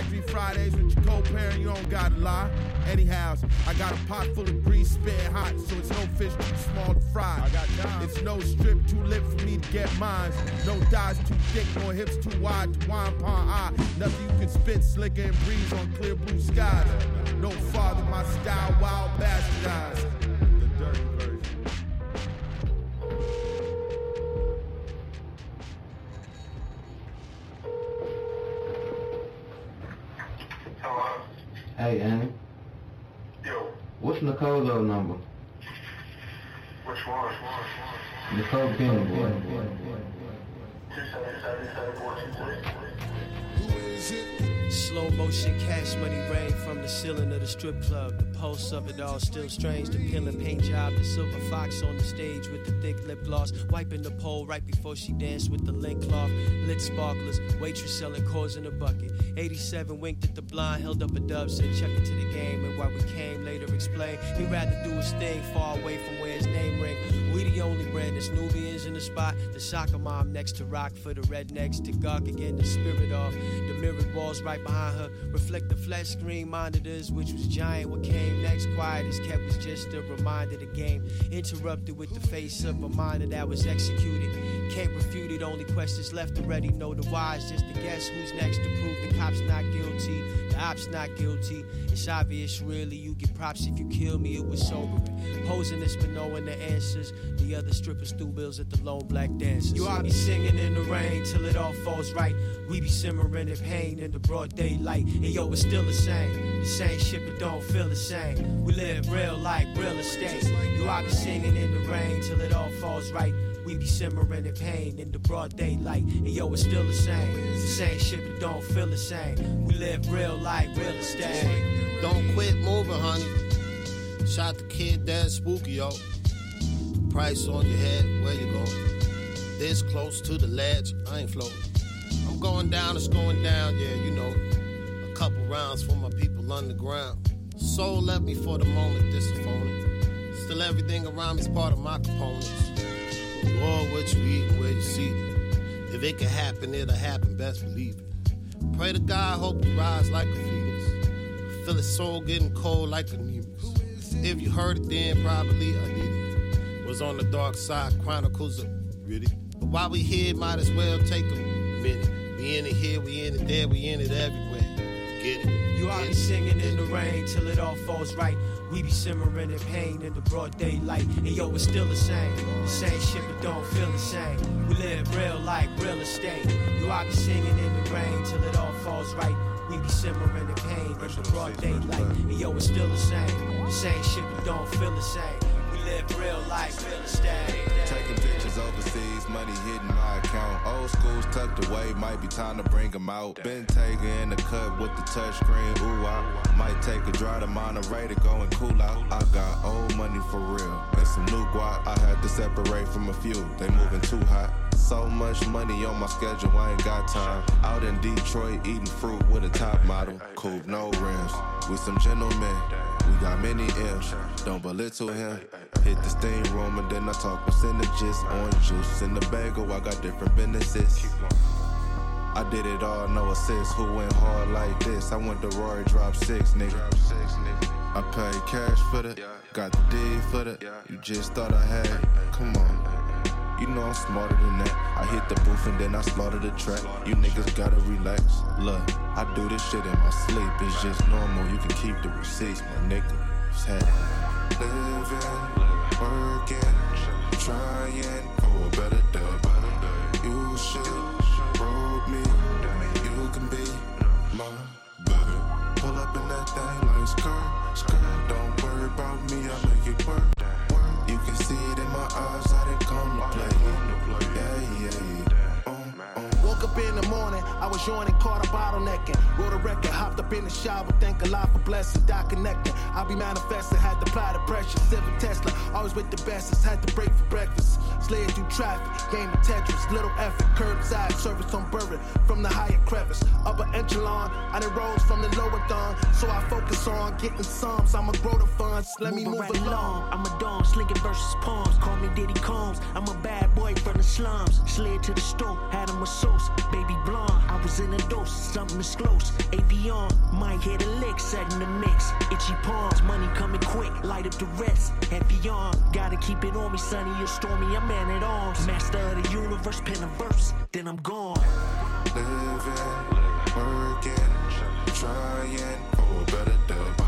Factory Fridays with your co-parent, you don't gotta lie. Anyhow, I got a pot full of grease spitting hot, so it's no fish too small to fry. I got time. It's no strip too lit for me to get mine. No thighs too thick, nor hips too wide to wine pond eye. Nothing you can spit slicker and breeze on clear blue skies. No father, my style wild bastardized. Hey, Annie. Yo, What's Nicole's old number? which one? Nicole Kenny, boy. Slow motion cash money rain from the ceiling of the strip club. The pulse of it all still strange. The peeling paint job, the silver fox on the stage with the thick lip gloss. Wiping the pole right before she danced with the link cloth. Lit sparklers, waitress selling cores in a bucket. 87 winked at the blind, held up a dub, said check into the game. And why we came, later explained he'd rather do his thing far away from where his name ring. The only brand that's Nubians in the spot. The soccer mom next to rock for the rednecks. To gawk again, the spirit off. The mirrored walls right behind her reflect the flat screen monitors, which was giant. What came next, quiet as kept, was just a reminder the game interrupted with the face of a miner that was executed. Can't refute it, only questions left already know the whys. Just to guess who's next to prove the cops not guilty. The ops not guilty. It's obvious, really. You get props if you kill me, it was sobering. Posing this, but knowing the answers. The other strippers threw bills at the lone black dancers. You ought be singing in the rain till it all falls right. We be simmering in pain in the broad daylight. And yo, it's still the same. The same shit, but don't feel the same. We live real like real estate. You ought be singing in the rain till it all falls right. We be simmering in pain in the broad daylight. And yo, it's still the same. It's the same shit, but don't feel the same. We live real life, real estate. Don't quit moving, honey. Shot the kid dead spooky, yo. Price on your head, where you going? This close to the ledge, I ain't floating. I'm going down, it's going down, yeah, you know. A couple rounds for my people underground. Soul left me for the moment, this phony. Still everything around me's part of my components. What you eat and where you see it. If it can happen, it'll happen, best believe it. Pray to God, hope you rise like a phoenix. Feel his soul getting cold like a nemus. If you heard it then, probably I did it. Was on the dark side, chronicles of really. But while we here, might as well take a minute. We in it here, we in it there, we in it everywhere. Get it? You be singing in the rain till it all falls right. We be simmering in pain in the broad daylight. And yo, it's still the same. The same shit, but don't feel the same. We live real like real estate. You I be singing in the rain till it all falls right. We be simmering in pain in the broad daylight. And yo, it's still the same. The same shit, but don't feel the same. Live real like real estate. Taking pictures overseas, money hitting my account. Old school's tucked away, might be time to bring them out. Been taking in the cut with the touchscreen, ooh, I might take a drive to Monterey to go and cool out. I got old money for real, and some new guap. I had to separate from a few, they moving too hot. So much money on my schedule, I ain't got time. Out in Detroit, eating fruit with a top model. Coupe, no rims. We some gentlemen. We got many M's. Don't belittle him. Hit the steam room and then I talk percentages. Orange juice in the bagel. I got different businesses. I did it all, no assist. Who went hard like this? I went to Rory, drop six, nigga. I paid cash for the, got the D for the. You just thought I had. Come on. You know I'm smarter than that. I hit the booth and then I slaughter the track. You niggas gotta relax. Look, I do this shit in my sleep. It's just normal. You can keep the receipts, my nigga. Had. Living, working, trying for a better day. You should roll me. You can be my baby. Pull up in that thing like skirt, skirt. Don't worry about me. I make it work. Was yawning, caught a bottlenecking. Wrote a record, hopped up in the shower, thank Allah for blessings, dot connecting. I be manifesting, had to apply the pressure. Civic Tesla, always with the bestest, had to break for breakfast. Slid through traffic, game of Tetris, little effort, curbside service on Bourbon from the higher crevice. Upper echelon, I done rose from the lower dawn, so I focus on getting sums. I'ma grow the funds, let me move right along. I'm a dawn, slinging versus palms. Call me Diddy Combs. I'm a bad boy from the slums. Slid to the store, had him a sauce. Baby blonde, I was in a dose. Something is close. Avion, might hit a lick, setting the mix. Itchy palms, money coming quick. Light up the rest. Heavy on, gotta keep it on me, sunny or stormy. I'm man at. Master of the universe, pen a verse, then I'm gone. Living, working, trying for a better day.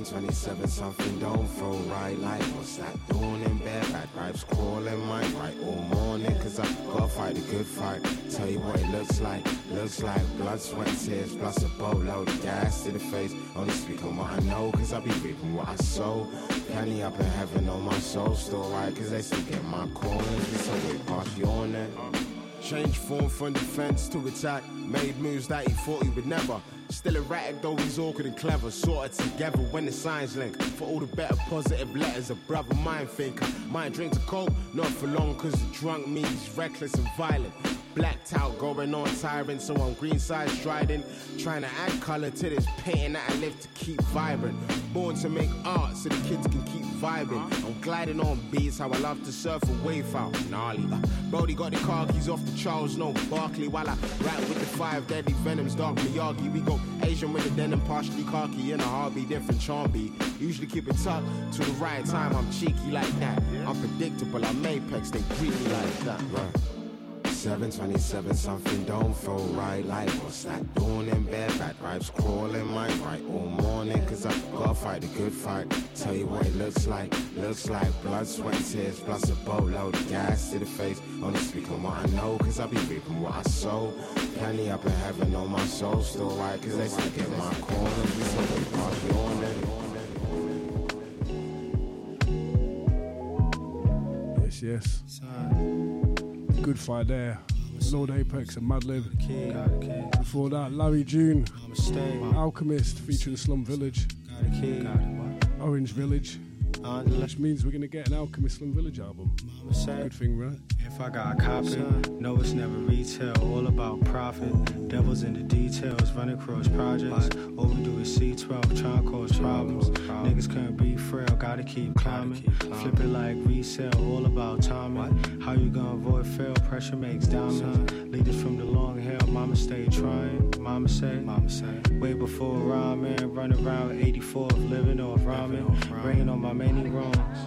27, something don't feel right. Life was that doing in bed, bad vibes crawling my right all morning. Cause I gotta fight a good fight. Tell you what it looks like, looks like blood, sweat, tears, plus a boatload of gas to the face. Only speak on what I know, cause I be reaping what I sow. Penny up in heaven on my soul, still right, cause they still get my corners. It's a way past yawning. Change form from defense to attack, made moves that he thought he would never. Still erratic though he's awkward and clever. Sorted together when the signs link. For all the better positive letters, a brother mind thinker. Mind drinks a coke, not for long cause the drunk means reckless and violent. Blacked out, going on tyrant, so I'm green side striding. Trying to add color to this painting that I live to keep vibrant. Born to make art so the kids can keep vibing. I'm gliding on beats, how I love to surf a wave out. Gnarly. Uh, Brody got the car keys off the Charles, no Barkley. While I rap with the five deadly venoms, dark Miyagi. We go Asian with the denim, partially khaki in a heartbeat, different beat. Usually keep it tucked to the right time, I'm cheeky like that. I'm predictable, I'm apex, they treat me like that. Right. 727 something don't feel right. Like what's that doing in bed bad vibes crawling my right all morning cause I gotta fight a good fight. Tell you what it looks like looks like blood sweat tears plus a boatload of gas to the face. Only speak on what I know cause I be reaping what I sow. Penny up in heaven on my soul still right cause they still get my corners we so way past yawning Yes, yes. Good fight there. Lord Apex and Madlib. Before that, Larry June, Alchemist featuring Slum Village. Orange Village. Which means we're gonna get an Alchemist Slum Village album. Good thing, right? If I got a copy, no, it's never retail. All about profit. Devils in the details, running across projects. All we do is C12, trying to cause problems. Niggas can't be frail, gotta keep climbing. Flip it like resale, all about timing. How you gonna avoid fail? Pressure makes diamonds. Leaders from the long hair, mama stay trying. Mama say, mama say. Way before rhyming, running around 84, living off rhyming. Bringing on my many wrongs.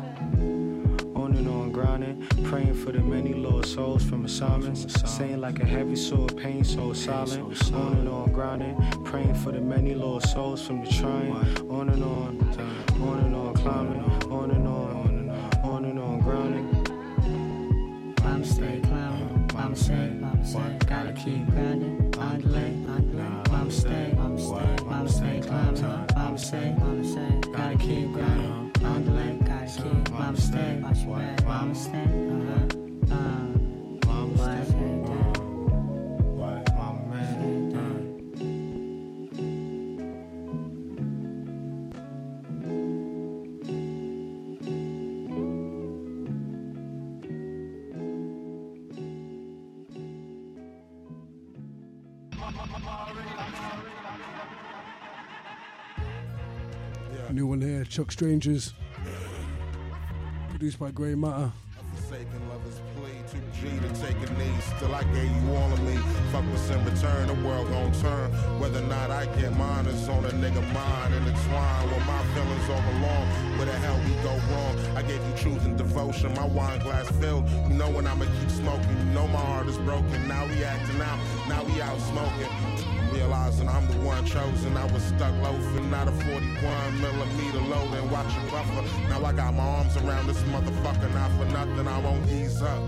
On and on grinding, praying for the many lost souls from assignments, saying like a heavy sword, pain so silent, on and on grinding, praying for the many lost souls from the trying, on and on, on and on climbing, on and on, on and on grinding. Mama stay climbing, mama say, gotta keep grinding, on delay. Mama stay, mama stay, mama stay climbing, mama say, mama say, gotta keep grinding, delay, gotta keep, mama stay, mama stay, uh-huh, uh, mama stay, New one here, Chuck Strangers. Produced by Grey Matter. Forsaken lovers plea to G to take a knee. Still, I gave you all of me. Fuck what's in return, the world gon' turn. Whether or not I get mine is on a nigga mind. With my feelings all along. Where the hell we go wrong? I gave you truth and devotion. My wine glass filled. You know when I'ma keep smoking. You know my heart is broken. Now we acting out. Now we out smoking. Realizing I'm the one chosen. I was stuck loafing, not a 41 millimeter load and watching buffer. Now I got my arms around this motherfucker, not for nothing. I won't ease up.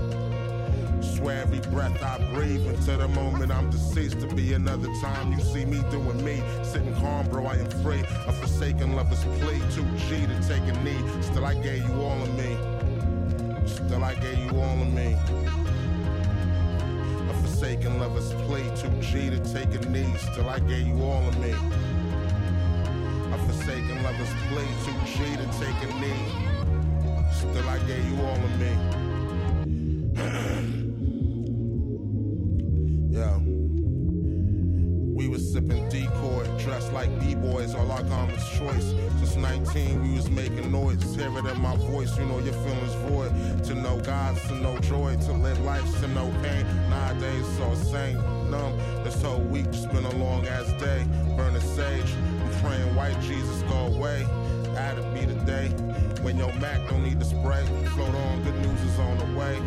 Swear every breath I breathe until the moment I'm deceased to be another time you see me doing me. Sitting calm, bro, I am free. A forsaken lover's plea, 2G to take a knee. Still, I gave you all of me. Still, I gave you all of me. Forsaken lover's plea, 2G to take a knee. Still, I gave you all of me. A forsaken lover's plea, 2G to take a knee. Still, I gave you all of me. sipping decoy, dressed like B-boys, all our garments choice. Since 19, we was making noise. Hear it in my voice, you know your feelings void. To know God's to know joy, to live life to know pain. Nowadays, so same, numb. This whole week just been a long ass day. Burning sage, I'm praying white Jesus go away. That'd be the day when your Mac don't need to spray. Float on, good news is on the way.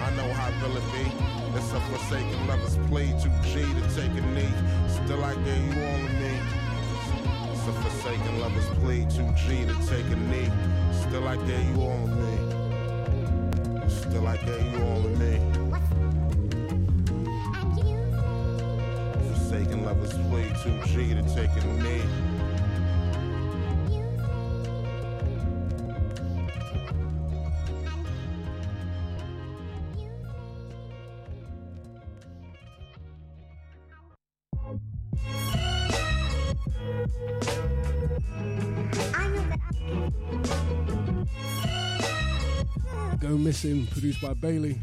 I know how real it be. It's a forsaken lover's plea, 2G to take a knee. Still, I gave you all of me. It's a forsaken lover's plea, 2G to take a knee. Still, I gave you all of me. Still, I gave you all of me. Forsaken lover's plea, 2G to take a knee. Missing, produced by Bailey.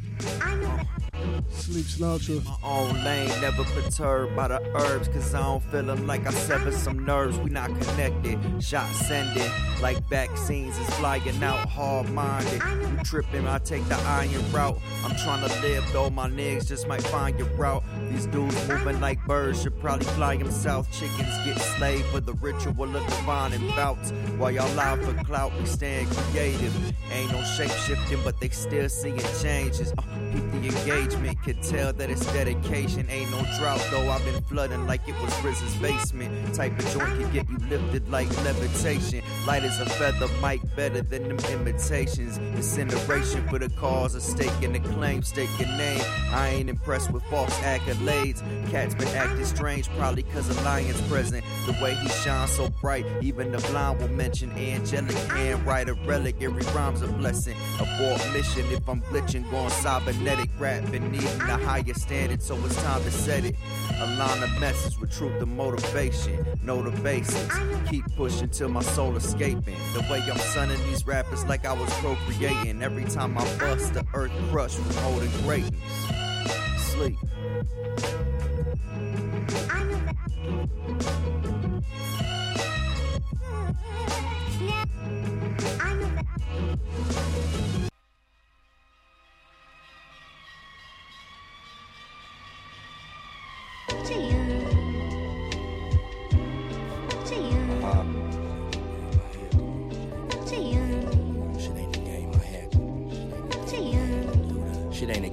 Sleep Sinatra. My own lane, never perturbed by the herbs, cause I don't feel them like I severed some nerves. We not connected. Shots sending like vaccines is flying out hard minded. You tripping, I take the iron route. I'm trying to live though, my niggas just might find your route. These dudes moving like birds should probably fly them south. Chickens get slaved for the ritual of divine and bouts. While y'all live for clout, we staying creative. Ain't no shape shifting, but they still seeing changes. Uh, keep the engagement, could tell that it's dedication. Ain't no drought though, I've been flooding like it was RZA's basement. Type of joint can get you lifted like levitation. Light as a feather, mic better than them imitations. Incineration for the cause, a stake in the claim, stake your name. I ain't impressed with false accolades. Cat's been acting strange, probably cause a lion's present. The way he shines so bright, even the blind will mention angelic hand. Write a relic, every rhyme's a blessing. A Abort mission if I'm glitching, going cybernetic rapping. Needing a higher standard, so it's time to set it. Align the message with truth and motivation. Know the basics. Keep pushing till my soul escaping. The way I'm sunning these rappers like I was procreating. Every time I bust, the earth crush from holding greatness. Sleep. Shit ain't a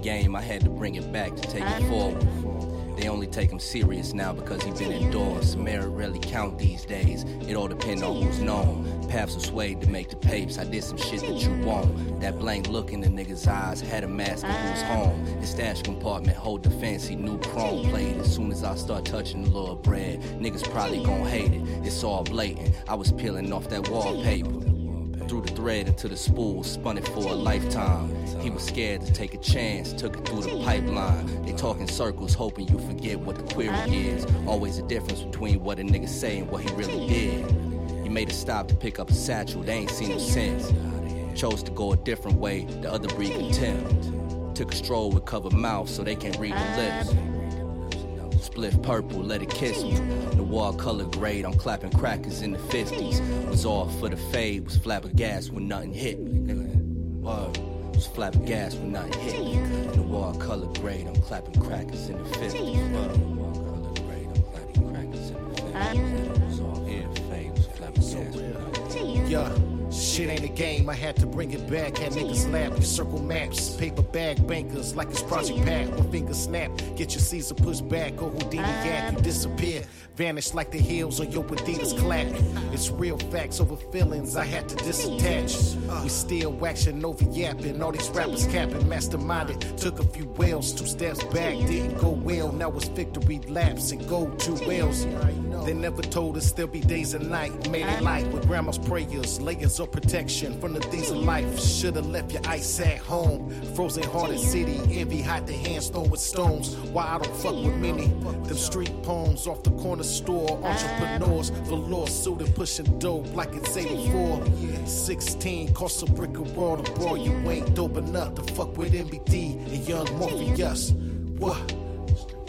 game, I had to bring it back to take it ah. forward. They only take him serious now because he been endorsed. Merit really count these days. It all depend on who's known. Paths are swayed to make the papes. I did some shit that you won't. That blank look in the nigga's eyes had a mask of who's ah. home. His stash compartment hold the fancy new chrome plate. As soon as I start touching the little bread, niggas probably gon' hate it. It's all blatant. I was peeling off that wallpaper. Threw the thread into the spool, spun it for a lifetime. He was scared to take a chance, took it through the pipeline. They talk in circles, hoping you forget what the query is. Always a difference between what a nigga say and what he really did. He made a stop to pick up a satchel, they ain't seen him since. Chose to go a different way, the other breed contempt. Took a stroll with covered mouth so they can't read the lips. Split purple, let it kiss me. The wall color grade, I'm clapping crackers in the 50s. Was all for the fade, was flabbergasted when nothing hit me. Word. Was flabbergasted when nothing hit me. The wall color grade, I'm clapping crackers in the 50s. Word. Wall color grade, I'm clapping crackers in the 50s. Was. Yeah. Shit ain't a game, I had to bring it back. Had niggas laugh, you circle maps. Paper bag bankers like it's Project Pat. One finger snap, get your Caesar pushed back. Or Houdini yak, you um. disappear. Vanish like the heels on your Adidas clap. It's real facts over feelings, I had to disattach. We still waxing over yapping, all these rappers capping. Masterminded, took a few whales, two steps back, didn't go well. Now it's victory laps and go two whales. They never told us there'll be days and night. Made it um. light with grandma's prayers, layers of protection from the things of life. Should've left your ice at home. Frozen hearted city, envy hide the hands thrown with stones. Why I don't fuck with many. Them street poems off the corner store. Entrepreneurs, velour suited, pushing dope like it's 84. 16 cost a brick of world abroad. You ain't dope enough to fuck with MBD and Young Morpheus. What?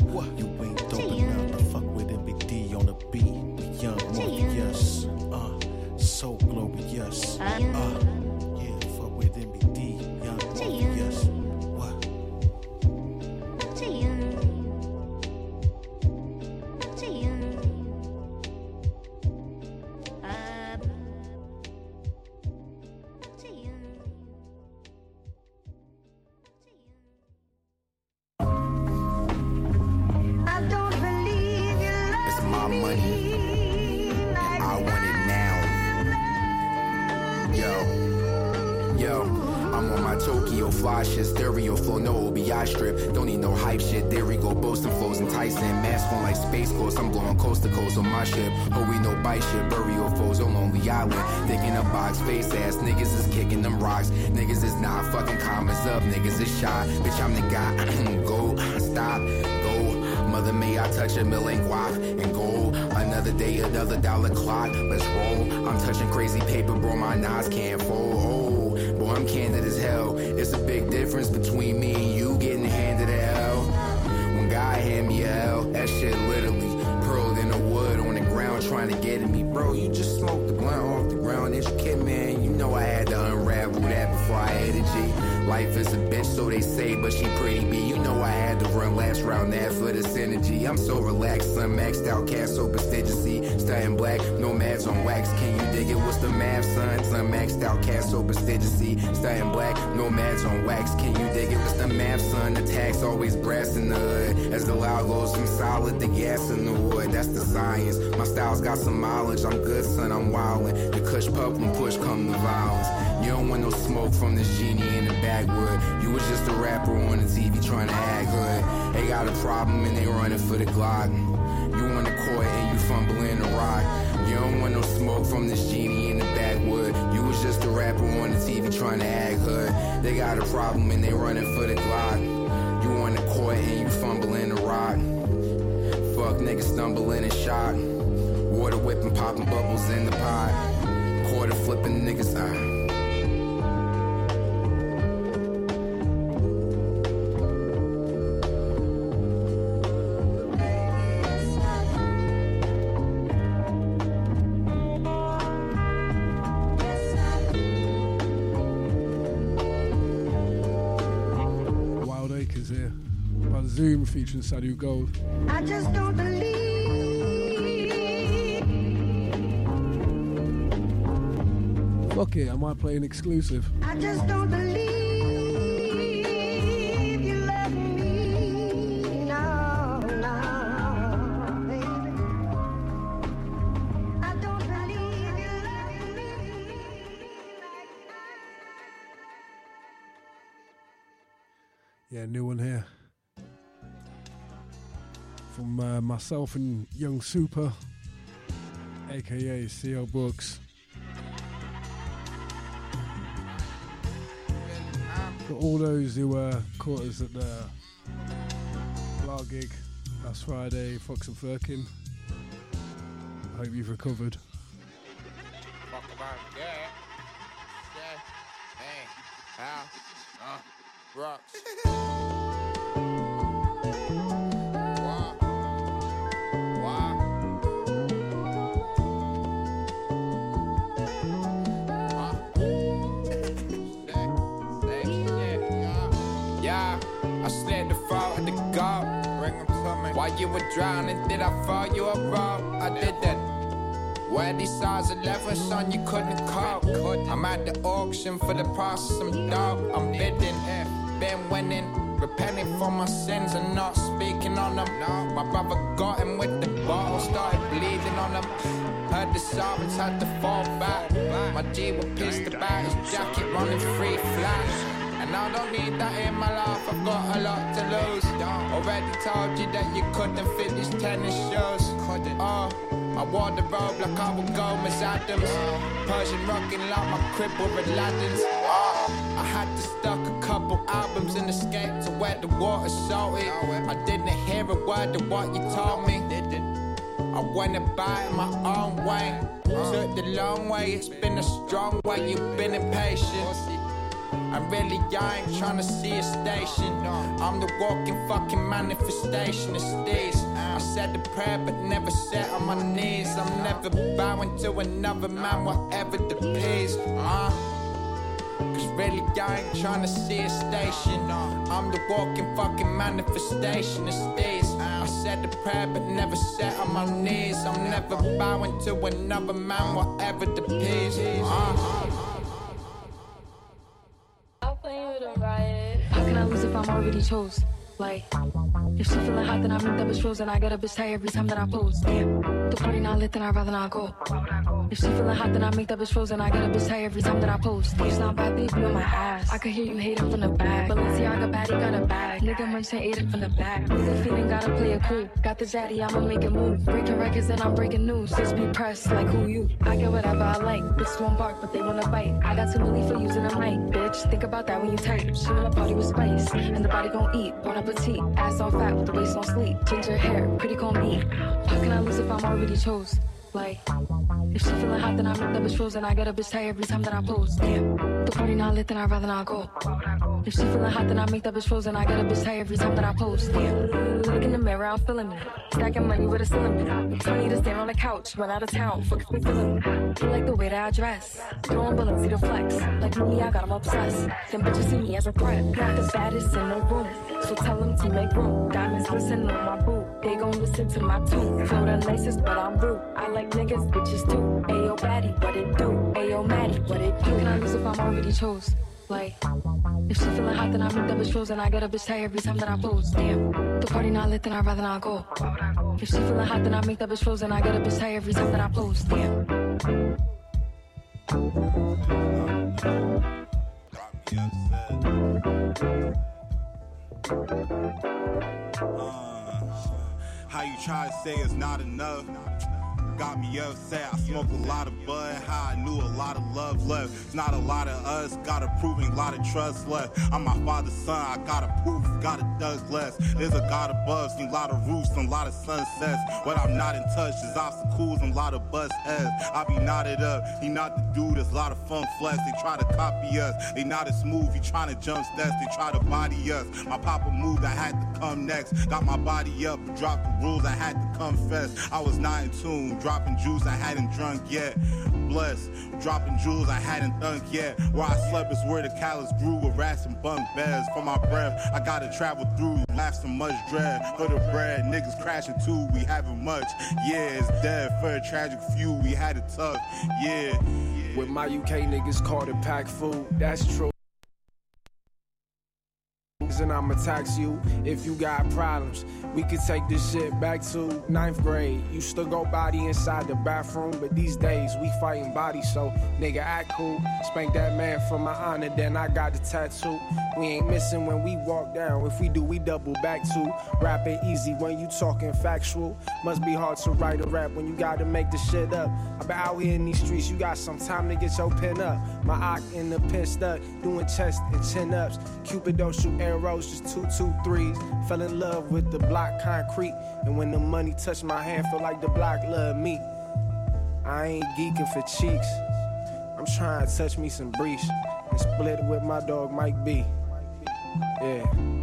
What? You ain't dope enough to fuck with MBD on the beat Young Morpheus. Uh, so glorious. Uh, my ship. Oh, we no bite shit. Burial foes on Lonely Island. Dick in a box, face ass. Niggas is kicking them rocks. Niggas is not fucking comments up. Niggas is shy. Bitch, I'm the guy. go, stop, go. Mother, may I touch a million guap and gold. Another day, another dollar clock. Let's roll. I'm touching crazy paper, bro. My knives can't fold. Oh, boy, I'm candid as hell. It's a big difference between me trying to get at me. Bro, you just smoked the blunt off the ground. You kid, man? You know I had to unravel that before I had a G. Life is a bitch, so they say, but she pretty B. You know I had to run last round that for this energy. I'm so relaxed, I'm maxed out, cast so prestigiously. Staying black, nomads on wax. Can you dig it? What's the math, son? Sun maxed out, cast so prestigiously. Staying black, nomads on wax. Can you dig it? What's the math, son? The tax always brass in the hood. As the loud goes from solid, the gas in the wood. That's the science. My style's got some mileage. I'm good, son. I'm wildin'. The kush pup when push come the violence. You don't want no smoke from this genie in the backwood. You was just a rapper on the TV trying to act hood. They got a problem and they running for the Glock. You fumbling the rock. You don't want no smoke from this genie in the backwood. You was just a rapper on the TV trying to act hood. They got a problem and they running for the Glock. You on the court and you fumbling the rock. Fuck niggas stumbling and shot. Water whipping, popping bubbles in the pot. Quarter flipping niggas out. Zoom featuring Sadu Gold. I just don't believe. Fuck it, I might play an exclusive. I just don't believe myself and Young Super, aka CL Books. For all those who uh, caught us at the Blah gig last Friday, Fox and Firkin, I hope you've recovered. Fuck about that. Yeah. Hey. Al. Uh. Rocks. While you were drowning, did I fall you a rope? I didn't. Where these size 11, son, you couldn't cope. I'm at the auction for the price of some dope. I'm bidding, been winning, repenting for my sins and not speaking on them. My brother got him with the bottle, started bleeding on him. Heard the sirens had to fall back. My G was pissed about his jacket running free flash. I don't need that in my life, I've got a lot to lose. Already told you that you couldn't fit these tennis shoes. Oh, I wore the robe like I would go Miss Adams. Persian rocking like my crib with Aladdin's. Oh, I had to stuck a couple albums and escape to where the water's salty. I didn't hear a word of what you told me. I went about it my own way. Took the long way, it's been a strong way. You've been impatient. I'm really I ain't trying to see a station. I'm the walking fucking manifestation of these. I said the prayer but never sat on my knees. I'm never bowing to another man, whatever the peace. Uh. Cause really I ain't trying to see a station. I'm the walking fucking manifestation of these. I said the prayer but never sat on my knees. I'm never bowing to another man, whatever the peace. Uh. I'm already chose? Like, if she feeling hot, then I make that bitch and I get a bitch tight every time that I post. Damn, the party not lit, then I'd rather not go. If she feeling hot, then I make that bitch and I get a bitch tight every time that I post. It's not bad, they be on my ass. I can hear you hating from the back. Balenciaga baddie got a bag. Nigga munching ate it from the back. Nigga feeling gotta play it cool. Got the zaddy, I'ma make it move. Breaking records, then I'm breaking news. Just be pressed, like who you? I get whatever I like. Bitch won't bark, but they wanna bite. I got too many for using a mic. Bitch, think about that when you type. She wanna party with spice, and the body gon' eat. Bon appetit. Ass on fat with the waist on sleep. Ginger hair, pretty call me. How can I lose if I'm already chose? Like, if she feeling hot, then I make that bitch and I get a bitch tight every time that I post. Damn, the party not lit, then I'd rather not go. If she feeling hot, then I make that bitch and I get a bitch tight every time that I post. Damn, look in the mirror, I'm feeling me. Stacking money with a cylinder. Tony to stand on the couch, run out of town. Fuck we feeling me. You like the way that I dress. Throwing bullets, see the flex. Like me, I got 'em obsessed. Them bitches see me as a threat. Not the baddest in the room. So tell them to make room. Diamonds listen on my boot. They gon' listen to my tune. Flow the nicest, but I'm rude. I like niggas, bitches too. Ayo, baddie, what it do? Ayo, Maddie, what it do? How can I lose if I'm already chose? Like, if she feeling hot, then I make that bitch and I get a bitch tight every time that I post. Damn, the party not lit, then I'd rather not go. If she feeling hot, then I make that bitch and I get a bitch tight every time that I post. Damn. Uh, how you try to say it's not enough? Got me upset. I smoked a lot of bud, how I knew a lot of love left. It's not a lot of us, got a lot of trust left. I'm my father's son, I gotta prove, gotta does less. There's a God above, seen a lot of roofs and a lot of sunsets. But I'm not in touch, there's obstacles and a lot of bust heads. I be knotted up, he not the dude, there's a lot of fun flex. They try to copy us, they not as smooth, he trying to jump steps, they try to body us. My papa moved, I had to come next. Got my body up, dropped the rules, I had to confess. I was not in tune, dropping juice I hadn't drunk yet. Blessed, dropping jewels I hadn't thunk yet. Where I slept is where the callous grew with rats and bunk beds. For my breath, I gotta travel through, laugh some much dread. For the bread, niggas crashing too, we having much. Yeah, it's dead for a tragic few, we had it tough. Yeah. With my UK niggas called it pack food, that's true. And I'ma tax you if you got problems. We could take this shit back to ninth grade. Used to go body inside the bathroom, but these days we fighting body. So nigga act cool. Spank that man for my honor, then I got the tattoo. We ain't missing when we walk down. If we do, we double back to rap it easy when you talking factual. Must be hard to write a rap when you gotta make the shit up. I been out here in these streets, you got some time to get your pen up. My ock in the pen stuck, doing chest and chin ups. Cupid don't shoot arrows, just two, two, threes. Fell in love with the block concrete. And when the money touched my hand, felt like the block loved me. I ain't geeking for cheeks. I'm trying to touch me some breach and split it with my dog Mike B. Yeah.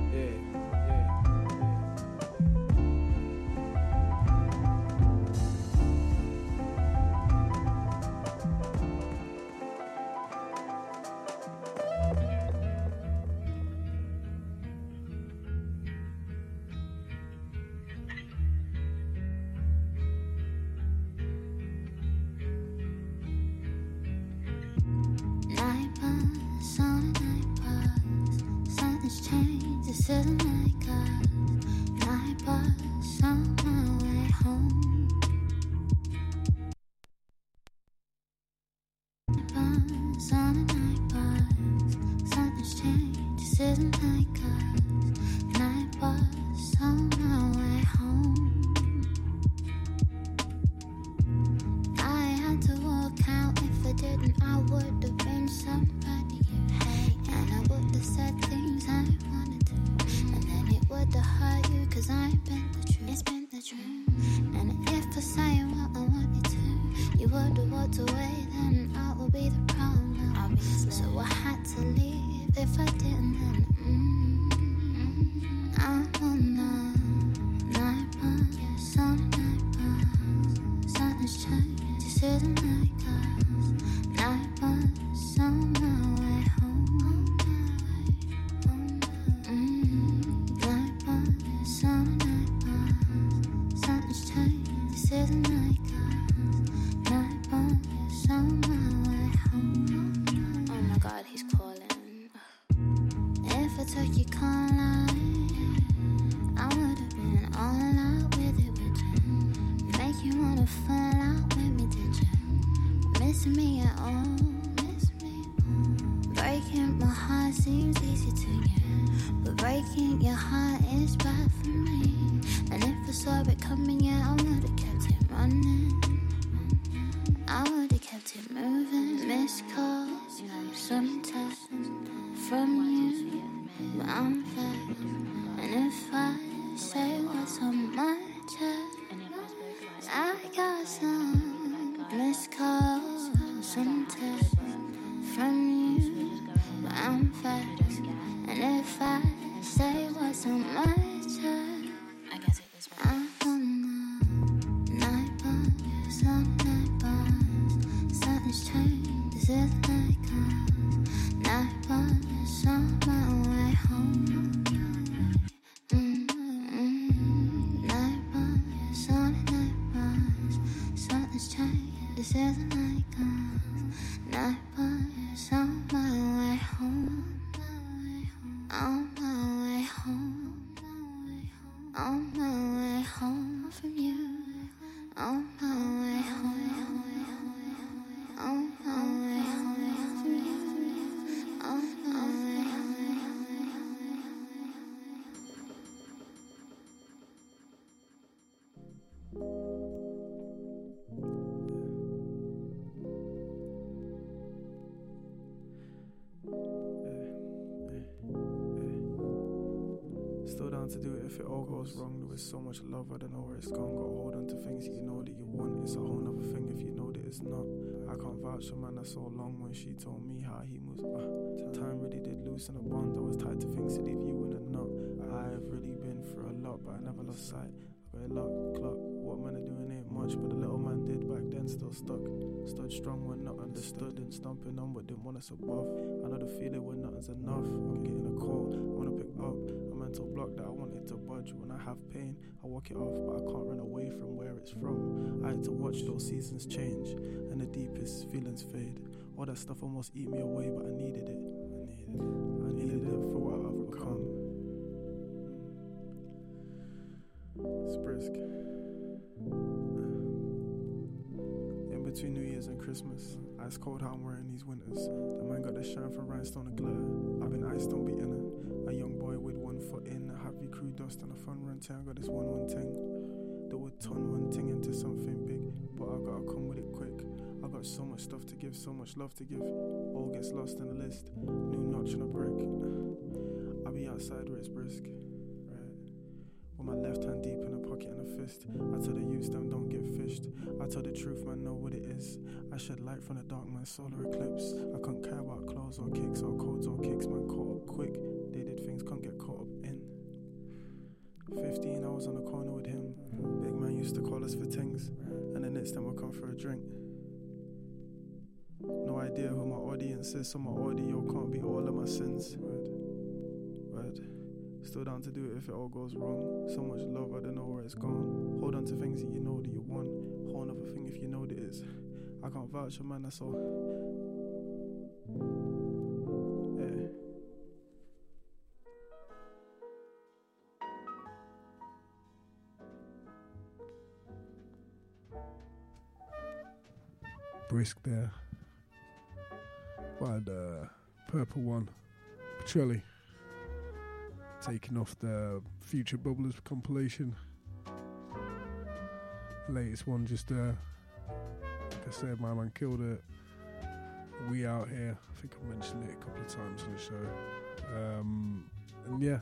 All goes wrong. There is so much love, I don't know where it's gone. Got hold on to things that you know that you want. It's a whole nother thing if you know that it's not. I can't vouch for man that's so long when she told me how he moves. Uh, time really did loosen a bond. I was tied to things to leave you in a knot. I've really been through a lot, but I never lost sight. I got a luck, clock. What man are doing ain't much, but the little man did back then still stuck. Stood strong when not understood and stomping on us above. I know the feeling when nothing's enough. I'm getting a call, I wanna pick up a mental block that I wanted to budge. When I have pain, I walk it off, but I can't run away from where it's from. I had to watch those seasons change and the deepest feelings fade. All that stuff almost eat me away, but I needed it. I needed it. I needed it for what I've become. It's brisk. In between New Year's and Christmas, ice cold how I'm wearing these winters. The man got the shine from rhinestone and glitter. I've been iced on beating it. A young boy with one foot in, a heavy crew dust and a fun run thing. I got this one one thing. That would turn one thing into something big, but I gotta come with it quick. I got so much stuff to give, so much love to give. All gets lost in the list. New notch on a brick. I'll be outside where it's brisk. With my left hand deep in a pocket and a fist. I tell the youths them don't get fished. I tell the truth, man, know what it is. I shed light from the dark, man, solar eclipse. I couldn't care about clothes or kicks or codes or kicks, man, caught up quick. They did things, can't get caught up in. 15, I was on the corner with him. Big man used to call us for things. And the next time I come for a drink. No idea who my audience is, so my audio can't be all of my sins. Still down to do it if it all goes wrong. So much love, I don't know where it's gone. Hold on to things that you know that you want. Whole other thing if you know that it's. I can't vouch for man, that's all. Yeah. Brisk there. By the purple one. Petrelli. Taking off the Future Bubblers compilation. Latest one just uh like I said, my man killed it. We out here. I think I mentioned it a couple of times on the show. Um and yeah.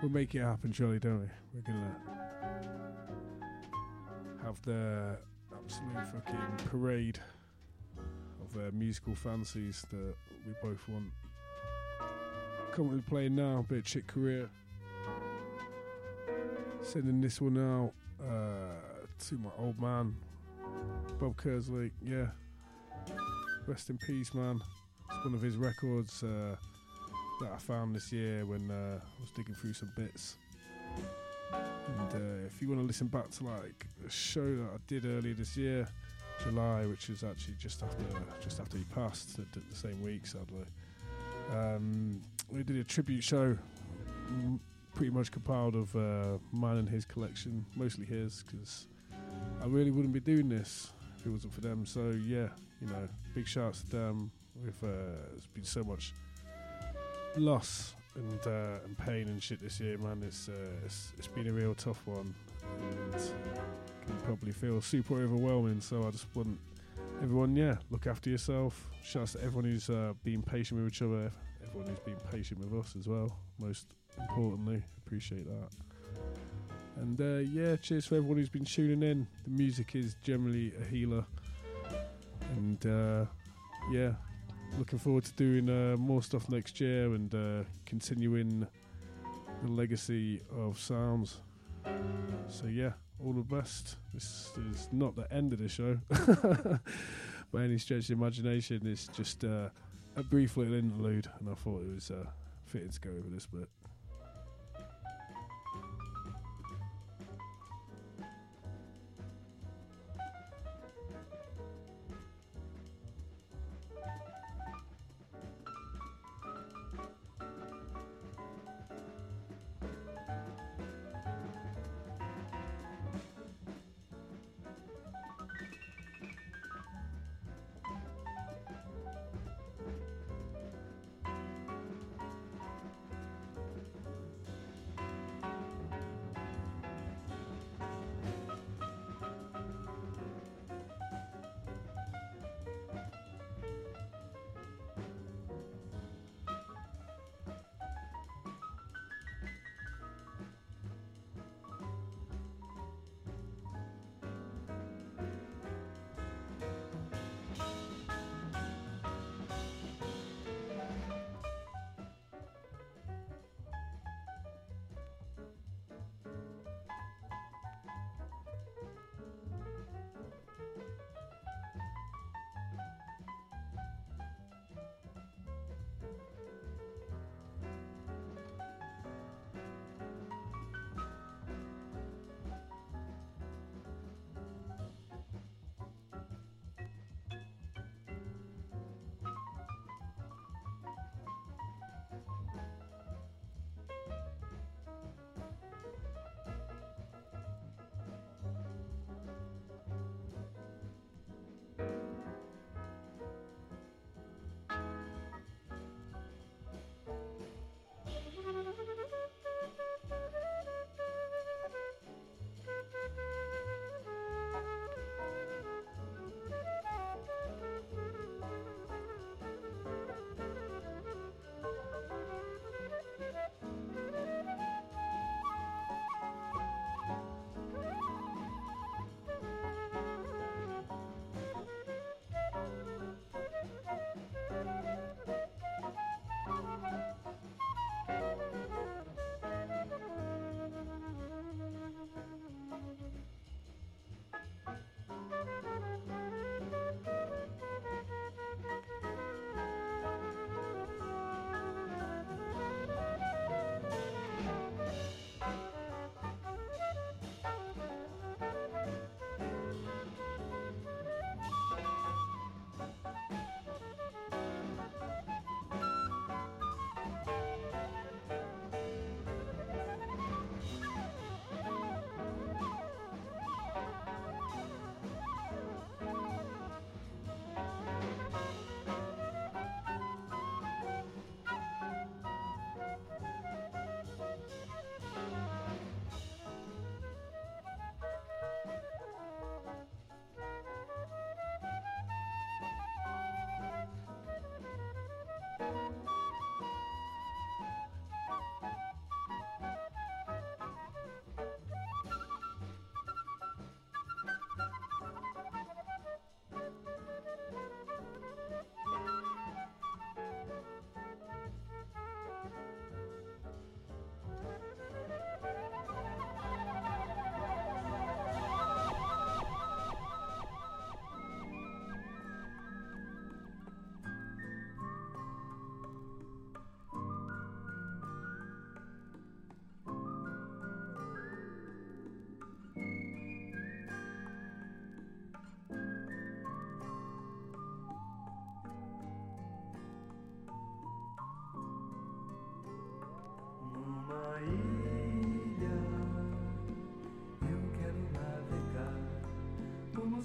We'll make it happen, surely, don't we? We're gonna have the absolute fucking parade of uh, musical fancies that we both want. Currently playing now, bit of Chick Corea. Sending this one out uh, to my old man, Bob Kerslake. Yeah, rest in peace, man. It's one of his records uh, that I found this year when uh, I was digging through some bits. And uh, if you want to listen back to like a show that I did earlier this year, July, which is actually just after just after he passed, the, the same week, sadly. Um, we did a tribute show, pretty much compiled of uh, mine and his collection, mostly his, because I really wouldn't be doing this if it wasn't for them. So yeah, you know, big shouts to them. With uh, there's been so much loss and uh, and pain and shit this year, man. It's, uh, it's it's been a real tough one, and can probably feel super overwhelming. So I just want everyone, yeah, look after yourself. Shouts to everyone who's uh, been patient with each other, everyone who's been patient with us as well. Most importantly, appreciate that. And uh, yeah, cheers for everyone who's been tuning in. The music is generally a healer, and uh, yeah, looking forward to doing uh, more stuff next year and uh, continuing the legacy of sounds. So yeah, all the best. This is not the end of the show by any stretch of the imagination. It's just uh, a brief little interlude, and I thought it was uh, fitting to go over this bit.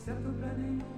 Certo pra nenhum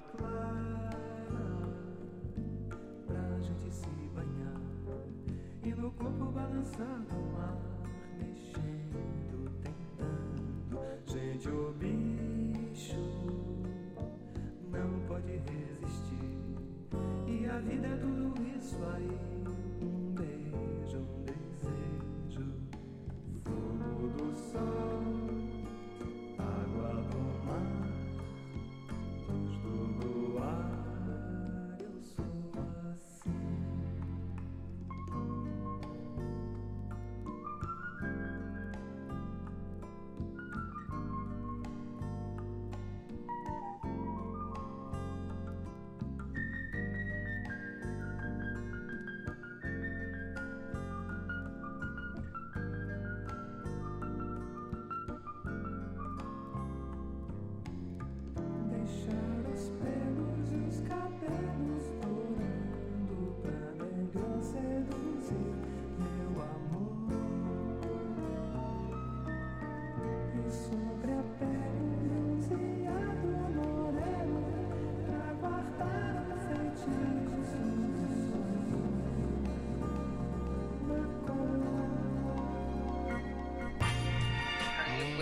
clara pra gente se banhar e no corpo balançar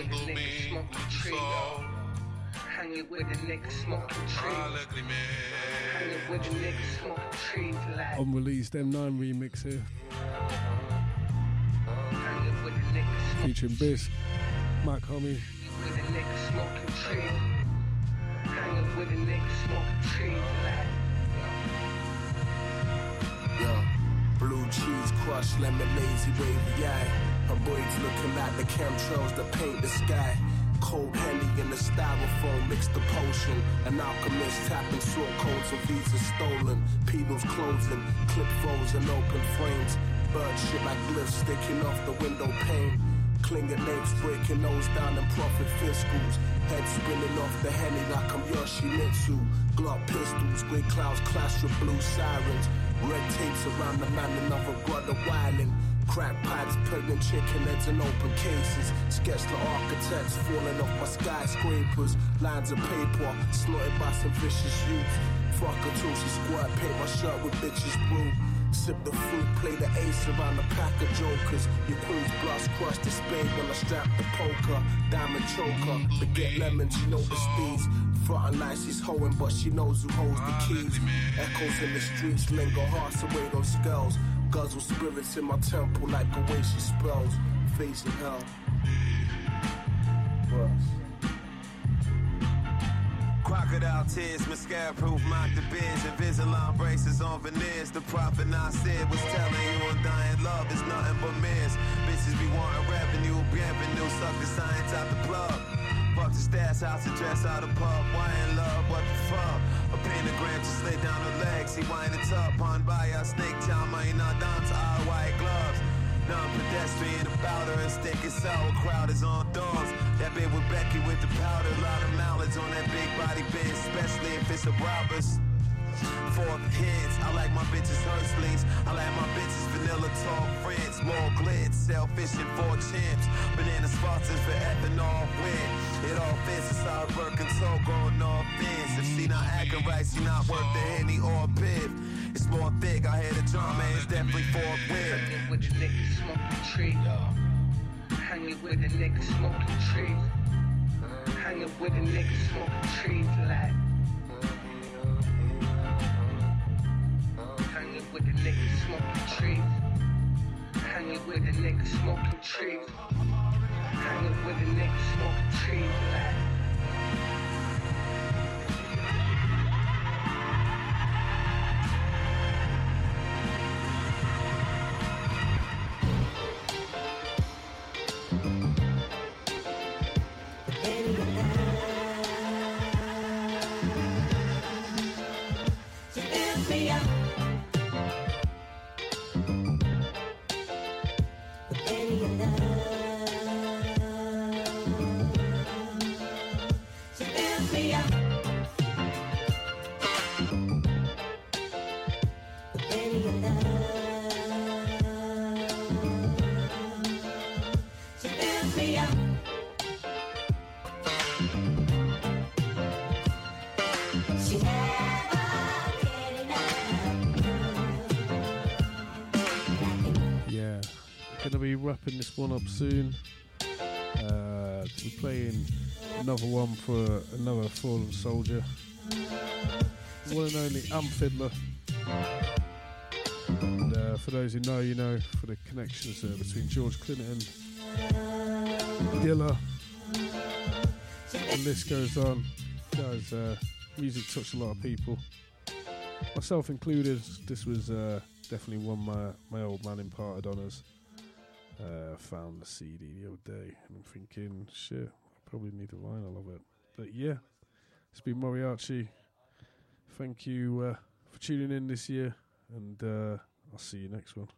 with the niggas smoking tree, yo. Hanging with the niggas smoking tree. Hanging with the niggas smoking trees like. Unreleased M9 remix here, Hanging with the niggas featuring Biss, Mike Homie, with the niggas smoking tree. Hanging with the niggas smoking trees like. Yeah. Blue cheese crushed, lemon lazy wavy eye. Boys looking like the chemtrails that paint the sky. Cold henny in the styrofoam, mixed the potion. An alchemist tapping sword codes of visas stolen. Pedals closing, clip frozen, open frames. Bird shit like glyphs sticking off the window pane. Clinging napes, breaking nose down in profit fiscals. Head spinning off the henny like I'm Yoshimitsu. Glock pistols, grey clouds clash with blue sirens. Red tapes around the man, another brother wildin'. Crack pipes, pregnant chicken heads in open cases. Sketch the architects falling off my skyscrapers. Lines of paper, snorted by some vicious youth. Fuck her till she squirt, paint my shirt with bitches brew. Sip the fruit, play the ace around a pack of jokers. Your queen's blush crush the spade when I strap the poker. Diamond choker, forget get lemons, you notice these. Front like she's hoeing, but she knows who holds the keys. Echoes in the streets, linger hearts away those skulls. Guzzle spirits in my temple like the way she spells. Facing hell. Crocodile tears, mascara proof, mock the biz, Invisalign braces on veneers. The prophet I said was telling you undying love is nothing but mirrors. Bitches be wanting revenue, bienvenue, suck the science out the plug. Fuck the stats, house address out the pub. Why in love? What the fuck? A pentagram just slid down her legs. He wind it up, pond by a snake money not down to our white gloves. Non-pedestrian about her, and sour crowd is on thorns. That bit with Becky with the powder, lot of mallets on that big body bed, especially if it's a robbers. Fourth hits, I like my bitches Hershleys. I like my bitches vanilla talk friends, more glitz, selfish and four chimps. Banana sponsors for ethanol win. It all fits inside Birkenstock going off fence. If she not acting right, she not worth the henny or a piff. It's more thick, I hear the drum man, it's definitely fourth whip. Hanging with the niggas smoking tree. Hanging with the niggas smoking tree. Hanging with the niggas smoking trees like. With the niggas smoking trees. Hanging with the niggas smoking trees. Hanging with the niggas smoking trees one up soon. Uh, we're playing another one for another fallen soldier, one and only Amp Fiddler. And uh, for those who know, you know, for the connections uh, between George Clinton, and Dilla, the list goes on. Guys, uh, music touched a lot of people, myself included. This was uh, definitely one my my old man imparted on us. Uh, found the CD the other day, and I'm thinking, shit, I probably need a vinyl of it. But yeah, it's been Morriarchi. Thank you uh, for tuning in this year, and uh, I'll see you next one.